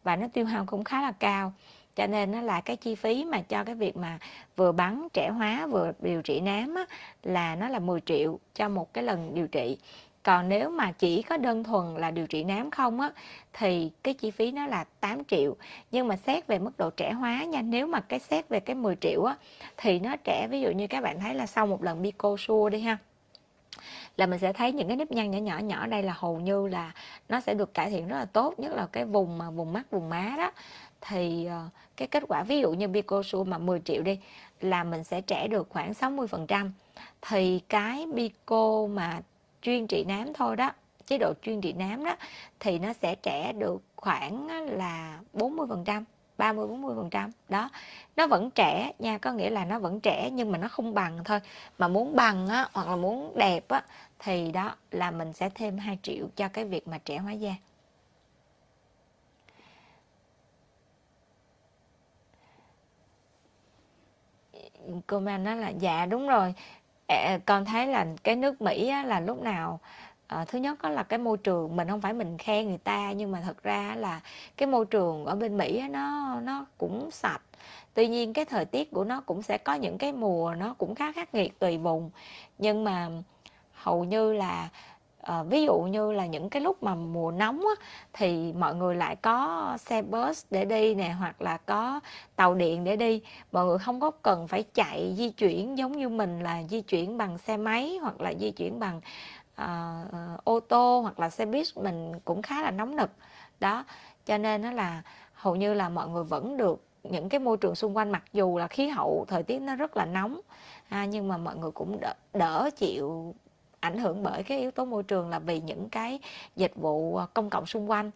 Và nó tiêu hao cũng khá là cao cho nên nó là cái chi phí mà cho cái việc mà vừa bắn trẻ hóa vừa điều trị nám á, là nó là 10 triệu cho một cái lần điều trị. Còn nếu mà chỉ có đơn thuần là điều trị nám không á thì cái chi phí nó là 8 triệu. Nhưng mà xét về mức độ trẻ hóa nha nếu mà cái xét về cái 10 triệu á thì nó trẻ ví dụ như các bạn thấy là sau một lần bico xua đi ha là mình sẽ thấy những cái nếp nhăn nhỏ nhỏ nhỏ đây là hầu như là nó sẽ được cải thiện rất là tốt nhất là cái vùng mà vùng mắt vùng má đó thì ờ, cái kết quả ví dụ như Bicosu mà 10 triệu đi là mình sẽ trẻ được khoảng 60% thì cái Bico mà chuyên trị nám thôi đó chế độ chuyên trị nám đó thì nó sẽ trẻ được khoảng là 40% 30 40% đó. Nó vẫn trẻ nha, có nghĩa là nó vẫn trẻ nhưng mà nó không bằng thôi. Mà muốn bằng á hoặc là muốn đẹp á thì đó là mình sẽ thêm 2 triệu cho cái việc mà trẻ hóa da. Comment đó nói là dạ đúng rồi. Con thấy là cái nước Mỹ á, là lúc nào à, thứ nhất đó là cái môi trường mình không phải mình khen người ta nhưng mà thật ra là cái môi trường ở bên Mỹ nó nó cũng sạch tuy nhiên cái thời tiết của nó cũng sẽ có những cái mùa nó cũng khá khắc nghiệt tùy vùng nhưng mà hầu như là à, ví dụ như là những cái lúc mà mùa nóng á, thì mọi người lại có xe bus để đi nè hoặc là có tàu điện để đi. Mọi người không có cần phải chạy di chuyển giống như mình là di chuyển bằng xe máy hoặc là di chuyển bằng à, ô tô hoặc là xe buýt. Mình cũng khá là nóng nực. Đó cho nên nó là hầu như là mọi người vẫn được những cái môi trường xung quanh mặc dù là khí hậu thời tiết nó rất là nóng à, nhưng mà mọi người cũng đỡ, đỡ chịu ảnh hưởng bởi cái yếu tố môi trường là vì những cái dịch vụ à, công cộng xung quanh.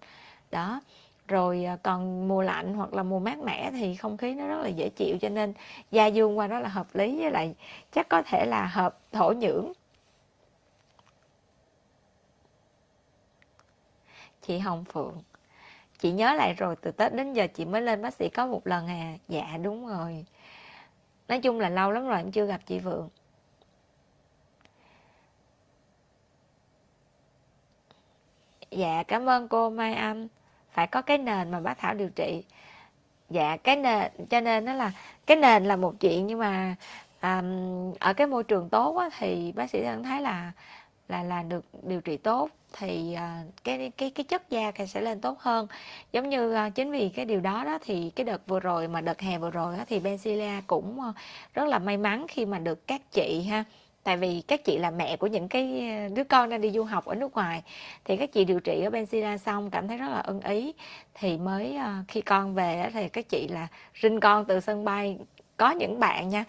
Đó. Rồi à, còn mùa lạnh hoặc là mùa mát mẻ thì không khí nó rất là dễ chịu cho nên da dương qua đó là hợp lý, với lại chắc có thể là hợp thổ nhưỡng. Chị Hồng Phượng, chị nhớ lại rồi, từ Tết đến giờ chị mới lên bác sĩ có một lần à. Dạ đúng rồi. Nói chung là lâu lắm rồi, em chưa gặp chị Phượng. Dạ cảm ơn cô Mai Anh. Phải có cái nền mà bác Thảo điều trị. Dạ cái nền cho nên nó là cái nền là một chuyện nhưng mà um, ở cái môi trường tốt á, thì bác sĩ thân thấy là là là được điều trị tốt thì uh, cái cái cái chất da sẽ lên tốt hơn. Giống như uh, chính vì cái điều đó đó thì cái đợt vừa rồi mà đợt hè vừa rồi đó, thì benzilla cũng uh, rất là may mắn khi mà được các chị ha tại vì các chị là mẹ của những cái ờ, đứa con đang đi du học ở nước ngoài. Thì các chị điều trị ở Bencilia xong cảm thấy rất là ưng ý. Thì mới ờ, khi con về thì các chị là rinh con từ sân bay. Có những bạn nha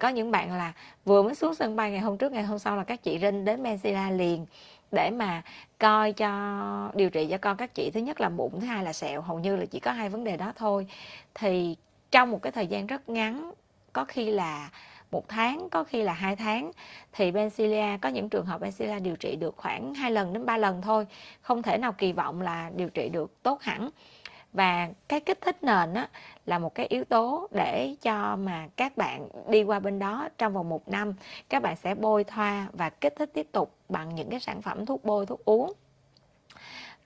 có những bạn là vừa mới xuống sân bay ngày hôm trước, ngày hôm sau là các chị rinh đến Bencilia liền để mà coi cho, điều trị cho con các chị. Thứ nhất là bụng, thứ hai là sẹo. Hầu như là chỉ có hai vấn đề đó thôi. Thì trong một cái thời gian rất ngắn, có khi là một tháng có khi là hai tháng. Thì Bencilia có những trường hợp Bencilia điều trị được khoảng hai lần đến ba lần thôi. Không thể nào kỳ vọng là điều trị được tốt hẳn. Và cái kích thích nền á, là một cái yếu tố để cho mà các bạn đi qua bên đó trong vòng một năm các bạn sẽ bôi thoa và kích thích tiếp tục bằng những cái sản phẩm thuốc bôi thuốc uống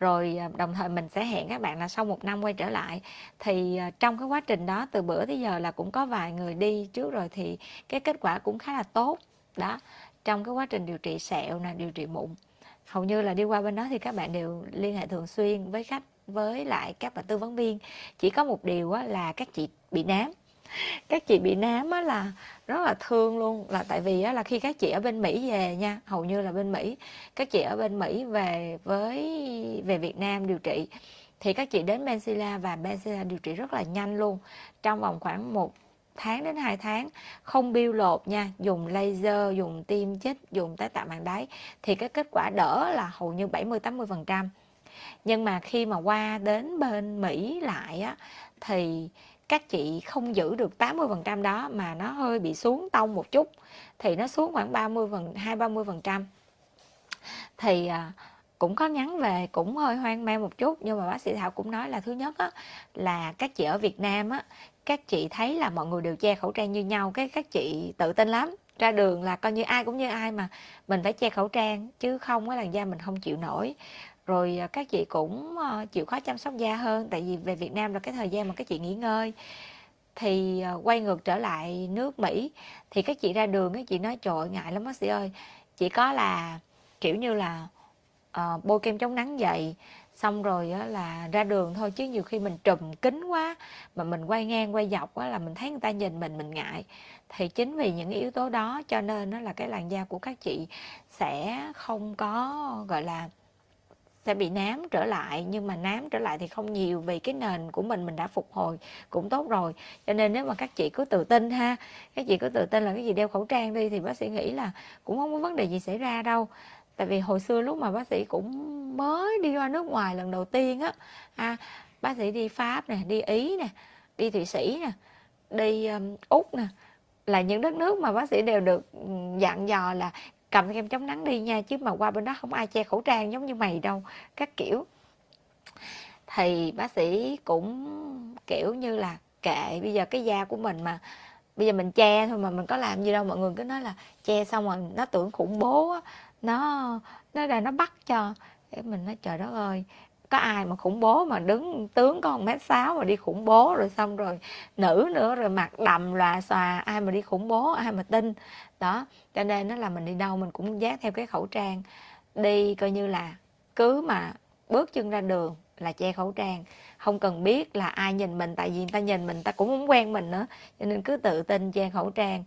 rồi à, đồng thời mình sẽ hẹn các bạn là sau một năm quay trở lại. Thì à, trong cái quá trình đó, từ bữa tới giờ là cũng có vài người đi trước rồi thì cái kết quả cũng khá là tốt. Đó, trong cái quá trình điều trị sẹo là điều trị mụn. Hầu như là đi qua bên đó thì các bạn đều liên hệ thường xuyên với khách, với lại các bạn tư vấn viên. Chỉ có một điều là các chị bị nám các chị bị nám á là rất là thương luôn. Là tại vì á là khi các chị ở bên Mỹ về nha, hầu như là bên Mỹ, các chị ở bên Mỹ về với, về Việt Nam điều trị, thì các chị đến Benzilla và Benzilla điều trị rất là nhanh luôn. Trong vòng khoảng một tháng đến 2 tháng, không biêu lột nha, dùng laser, dùng tiêm chích, dùng tái tạo màng đáy, thì cái kết quả đỡ là hầu như 70 80 phần trăm. Nhưng mà khi mà qua đến bên Mỹ lại á, thì các chị không giữ được 80% đó mà nó hơi bị xuống tông một chút thì nó xuống khoảng 30 phần 2 30 phần trăm. Thì à, cũng có nhắn về cũng hơi hoang mang một chút nhưng mà bác sĩ Thảo cũng nói là thứ nhất á, là các chị ở Việt Nam á các chị thấy là mọi người đều che khẩu trang như nhau cái các chị tự tin lắm. Ra đường là coi như ai cũng như ai mà mình phải che khẩu trang chứ không cái làn da mình không chịu nổi rồi à, các chị cũng ờ, chịu khó chăm sóc da hơn tại vì về Việt Nam là cái thời gian mà các chị nghỉ ngơi. Thì à, quay ngược trở lại nước Mỹ thì các chị ra đường các chị nói trời ngại lắm bác sĩ ơi. Chỉ có là kiểu như là uh, bôi kem chống nắng dậy xong rồi á, là ra đường thôi chứ nhiều khi mình trùm kính quá mà mình quay ngang quay dọc á, là mình thấy người ta nhìn mình mình ngại. Thì chính vì những yếu tố đó cho nên nó là cái làn da của các chị sẽ không có gọi là sẽ bị nám trở lại nhưng mà nám trở lại thì không nhiều vì cái nền của mình mình đã phục hồi cũng tốt rồi. Cho nên nếu mà các chị cứ tự tin ha các chị cứ tự tin là cái gì đeo khẩu trang đi thì bác sĩ nghĩ là cũng không có vấn đề gì xảy ra đâu. Tại vì hồi xưa lúc mà bác sĩ cũng mới đi qua nước ngoài lần đầu tiên á à, bác sĩ đi pháp nè đi ý nè đi thụy sĩ nè đi um, úc nè là những đất nước mà bác sĩ đều được dặn dò là cầm kem chống nắng đi nha, chứ mà qua bên đó không ai che khẩu trang giống như mày đâu, các kiểu. Thì bác sĩ cũng, kiểu như là kệ bây giờ cái da của mình mà, bây giờ mình che thôi mà mình có làm gì đâu. Mọi người cứ nói là che xong rồi nó tưởng khủng bố á, nó nó là nó bắt cho. Để mình nói, trời đất ơi có ai mà khủng bố mà đứng tướng con mét sáu mà đi khủng bố rồi xong rồi nữ nữa rồi mặt đầm lòa xòa, ai mà đi khủng bố, ai mà tin. Đó, cho nên nó là mình đi đâu mình cũng dán theo cái khẩu trang đi, coi như là cứ mà bước chân ra đường là che khẩu trang. Không cần biết là ai nhìn mình, tại vì người ta nhìn mình ta cũng không quen mình nữa, cho nên cứ tự tin che khẩu trang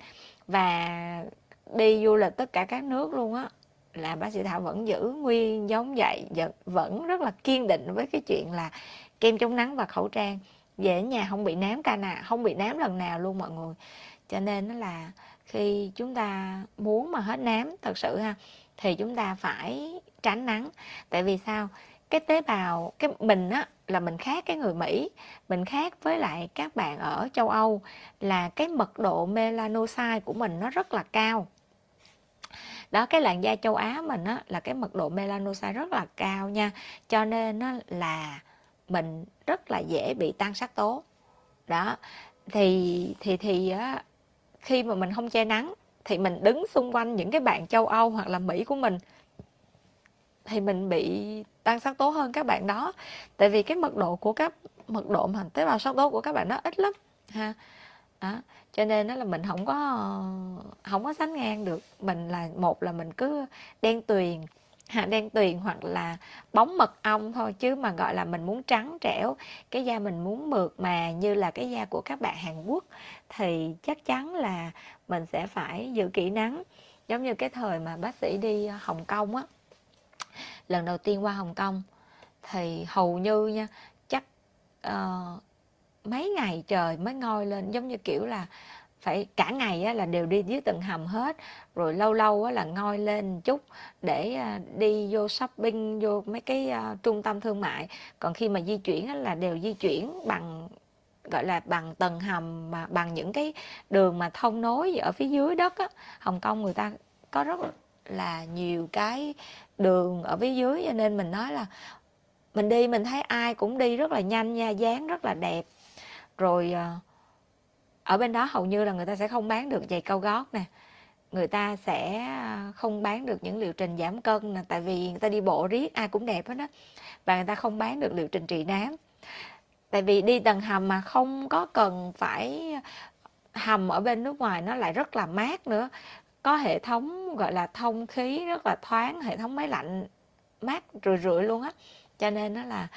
và đi du lịch tất cả các nước luôn á là bác sĩ Thảo vẫn giữ nguyên giống vậy vẫn rất là kiên định với cái chuyện là kem chống nắng và khẩu trang. Về nhà không bị nám ca nào không bị nám lần nào luôn mọi người. Cho nên nó là khi chúng ta muốn mà hết nám thật sự ha, thì chúng ta phải tránh nắng. Tại vì sao? Cái tế bào, cái mình á là mình khác cái người Mỹ, mình khác với lại các bạn ở châu Âu, là cái mật độ melanocyte của mình nó rất là cao đó cái làn da châu Á mình á là cái mật độ melanocyte rất là cao nha. Cho nên nó là mình rất là dễ bị tăng sắc tố. Đó thì thì thì á, khi mà mình không che nắng thì mình đứng xung quanh những cái bạn châu Âu hoặc là Mỹ của mình thì mình bị tăng sắc tố hơn các bạn đó. Tại vì cái mật độ của các mật độ mà tế bào sắc tố của các bạn nó ít lắm ha đó cho nên đó là mình không có không có sánh ngang được. Mình là một là mình cứ đen tuyền ha, đen tuyền hoặc là bóng mật ong thôi chứ mà gọi là mình muốn trắng trẻo cái da mình muốn mượt mà như là cái da của các bạn Hàn Quốc thì chắc chắn là mình sẽ phải giữ kỹ nắng giống như cái thời mà bác sĩ đi Hồng Kông á lần đầu tiên qua Hồng Kông thì hầu như nha chắc uh, mấy ngày trời mới ngôi lên giống như kiểu là phải cả ngày á, là đều đi dưới tầng hầm hết rồi lâu lâu á, là ngoi lên chút để à, đi vô shopping vô mấy cái à, trung tâm thương mại. Còn khi mà di chuyển á, là đều di chuyển bằng gọi là bằng tầng hầm mà bằng những cái đường mà thông nối ở phía dưới đất á. Hồng Kông người ta có rất là nhiều cái đường ở phía dưới cho nên mình nói là mình đi mình thấy ai cũng đi rất là nhanh nha dáng rất là đẹp rồi ờ, ở bên đó hầu như là người ta sẽ không bán được giày cao gót nè. Người ta sẽ ờ, không bán được những liệu trình giảm cân nè, tại vì người ta đi bộ riết ai cũng đẹp hết đó và người ta không bán được liệu trình trị nám. Tại vì đi tầng hầm mà không có cần phải hầm ở bên nước ngoài, nó lại rất là mát nữa. Có hệ thống, gọi là, thông khí rất là thoáng, hệ thống máy lạnh mát rượi rượi luôn á. Cho nên nó là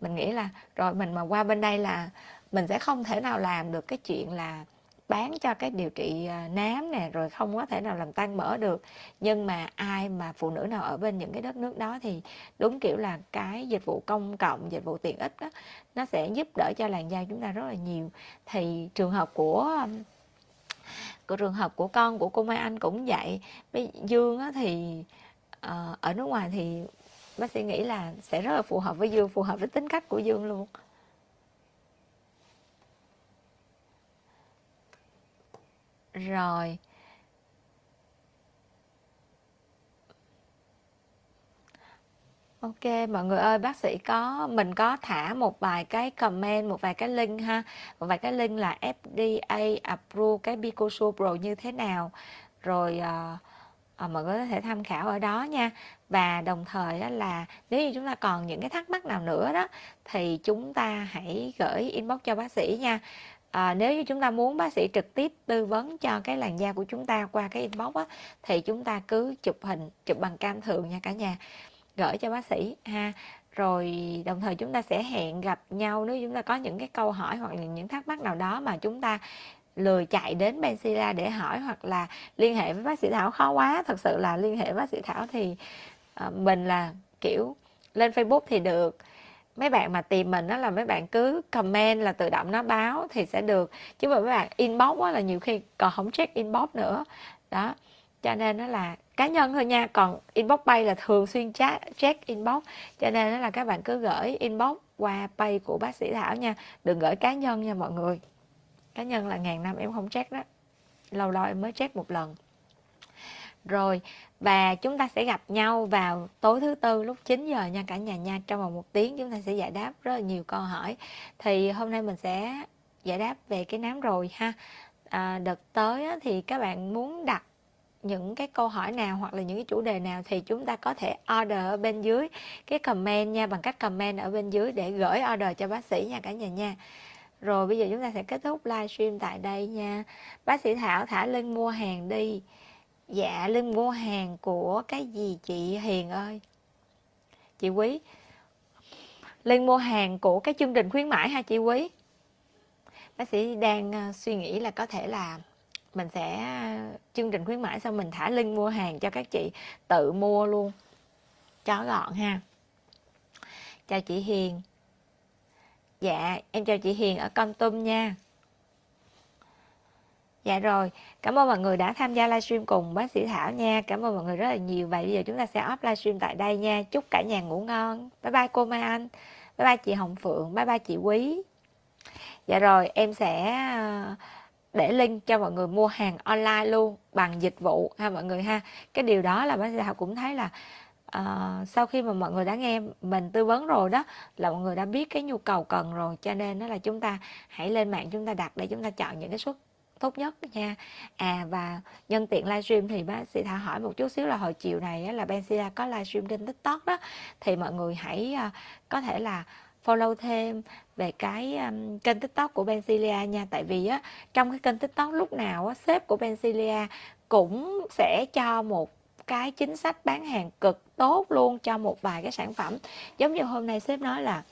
mình nghĩ là, rồi mình mà qua bên đây là mình sẽ không thể nào làm được cái chuyện là bán cho cái điều trị à, nám nè rồi không có thể nào làm tăng mỡ được. Nhưng mà ai mà phụ nữ nào ở bên những cái đất nước đó thì đúng kiểu là cái dịch vụ công cộng dịch vụ tiện ích đó, nó sẽ giúp đỡ cho làn da chúng ta rất là nhiều. Thì trường hợp của của trường hợp của con của cô Mai Anh cũng vậy. Với Dương á, thì ờ, ở nước ngoài thì bác sĩ nghĩ là sẽ rất là phù hợp với Dương phù hợp với tính cách của Dương luôn. Rồi. Ok mọi người ơi bác sĩ có mình có thả một vài cái comment một vài cái link ha. Một vài cái link là FDA approve cái Bicosu Pro như thế nào. Rồi à, à, mọi người có thể tham khảo ở đó nha. Và đồng thời là nếu như chúng ta còn những cái thắc mắc nào nữa đó thì chúng ta hãy gửi inbox cho bác sĩ nha à, nếu như chúng ta muốn bác sĩ trực tiếp tư vấn cho cái làn da của chúng ta qua cái inbox á, thì chúng ta cứ chụp hình chụp bằng cam thường nha cả nhà. Gửi cho bác sĩ ha. Rồi đồng thời chúng ta sẽ hẹn gặp nhau nếu chúng ta có những cái câu hỏi hoặc là những thắc mắc nào đó mà chúng ta lười chạy đến Benzilla để hỏi hoặc là liên hệ với bác sĩ Thảo. Khó quá thật sự là liên hệ với bác sĩ Thảo thì uh, mình là kiểu lên Facebook thì được mấy bạn mà tìm mình đó là mấy bạn cứ comment là tự động nó báo thì sẽ được. Chứ mà mấy bạn inbox là nhiều khi còn không check inbox nữa. Đó, cho nên nó là cá nhân thôi nha, còn inbox pay là thường xuyên chat check inbox. Cho nên nó là các bạn cứ gửi inbox qua pay của bác sĩ thảo nha. Đừng gửi cá nhân nha mọi người. Cá nhân là ngàn năm em không check đó. Lâu lâu em mới check một lần rồi và chúng ta sẽ gặp nhau vào tối thứ tư lúc 9 giờ nha cả nhà nha trong vòng một tiếng chúng ta sẽ giải đáp rất là nhiều câu hỏi. Thì hôm nay mình sẽ giải đáp về cái nám rồi ha. À, đợt tới á, thì các bạn muốn đặt những cái câu hỏi nào hoặc là những cái chủ đề nào thì chúng ta có thể order ở bên dưới cái comment nha bằng cách comment ở bên dưới để gửi order cho bác sĩ nha cả nhà nha. Rồi bây giờ chúng ta sẽ kết thúc livestream tại đây nha. Bác sĩ thảo thả link mua hàng đi dạ linh mua hàng của cái gì chị hiền ơi? Chị quý. Linh mua hàng của cái chương trình khuyến mãi ha chị quý? Bác sĩ đang ờ, suy nghĩ là có thể là mình sẽ ờ, chương trình khuyến mãi xong mình thả link mua hàng cho các chị tự mua luôn. Cho gọn ha. Chào chị Hiền. Dạ em chào chị Hiền ở Con Tum nha. Dạ rồi, cảm ơn mọi người đã tham gia livestream cùng bác sĩ Thảo nha. Cảm ơn mọi người rất là nhiều. Vậy bây giờ chúng ta sẽ off livestream tại đây nha. Chúc cả nhà ngủ ngon. Bye bye cô Mai Anh. Bye bye chị Hồng Phượng. Bye bye chị Quý. Dạ rồi, em sẽ ờ, để link cho mọi người mua hàng online luôn bằng dịch vụ ha mọi người ha cái điều đó là bác sĩ Thảo cũng thấy là uh, sau khi mà mọi người đã nghe mình tư vấn rồi đó là mọi người đã biết cái nhu cầu cần rồi cho nên đó là chúng ta hãy lên mạng chúng ta đặt để chúng ta chọn những cái suất tốt nhất nha. À và nhân tiện livestream thì bác sĩ thả hỏi một chút xíu là hồi chiều này á, là Benzia có livestream trên tiktok đó. Thì mọi người hãy uh, có thể là follow thêm về cái um, kênh tiktok của Bencilia nha. Tại vì á trong cái kênh tiktok lúc nào á sếp của Bencilia cũng sẽ cho một cái chính sách bán hàng cực tốt luôn cho một vài cái sản phẩm. Giống như hôm nay sếp nói là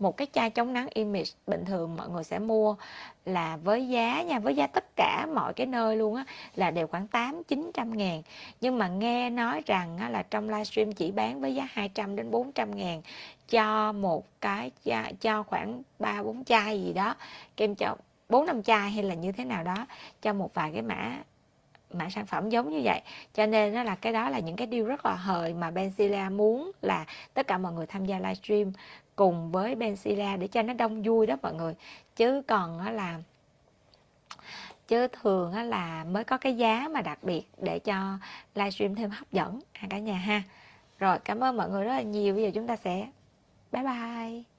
một cái chai chống nắng image bình thường mọi người sẽ mua là với giá nha với giá tất cả mọi cái nơi luôn á là đều khoảng 8 900 ngàn. Nhưng mà nghe nói rằng á, là trong livestream chỉ bán với giá 200 đến 400 ngàn cho một cái cho khoảng 3 4 chai gì đó kem cho 4 5 chai hay là như thế nào đó cho một vài cái mã mã sản phẩm giống như vậy. Cho nên nó là cái đó là những cái điều rất là hời mà Benzilla muốn là tất cả mọi người tham gia livestream cùng với Benzilla để cho nó đông vui đó mọi người. Chứ còn là, chứ thường là mới có cái giá mà đặc biệt để cho livestream thêm hấp dẫn. À, cả nhà ha. Rồi, cảm ơn mọi người rất là nhiều. Bây giờ chúng ta sẽ, bye bye.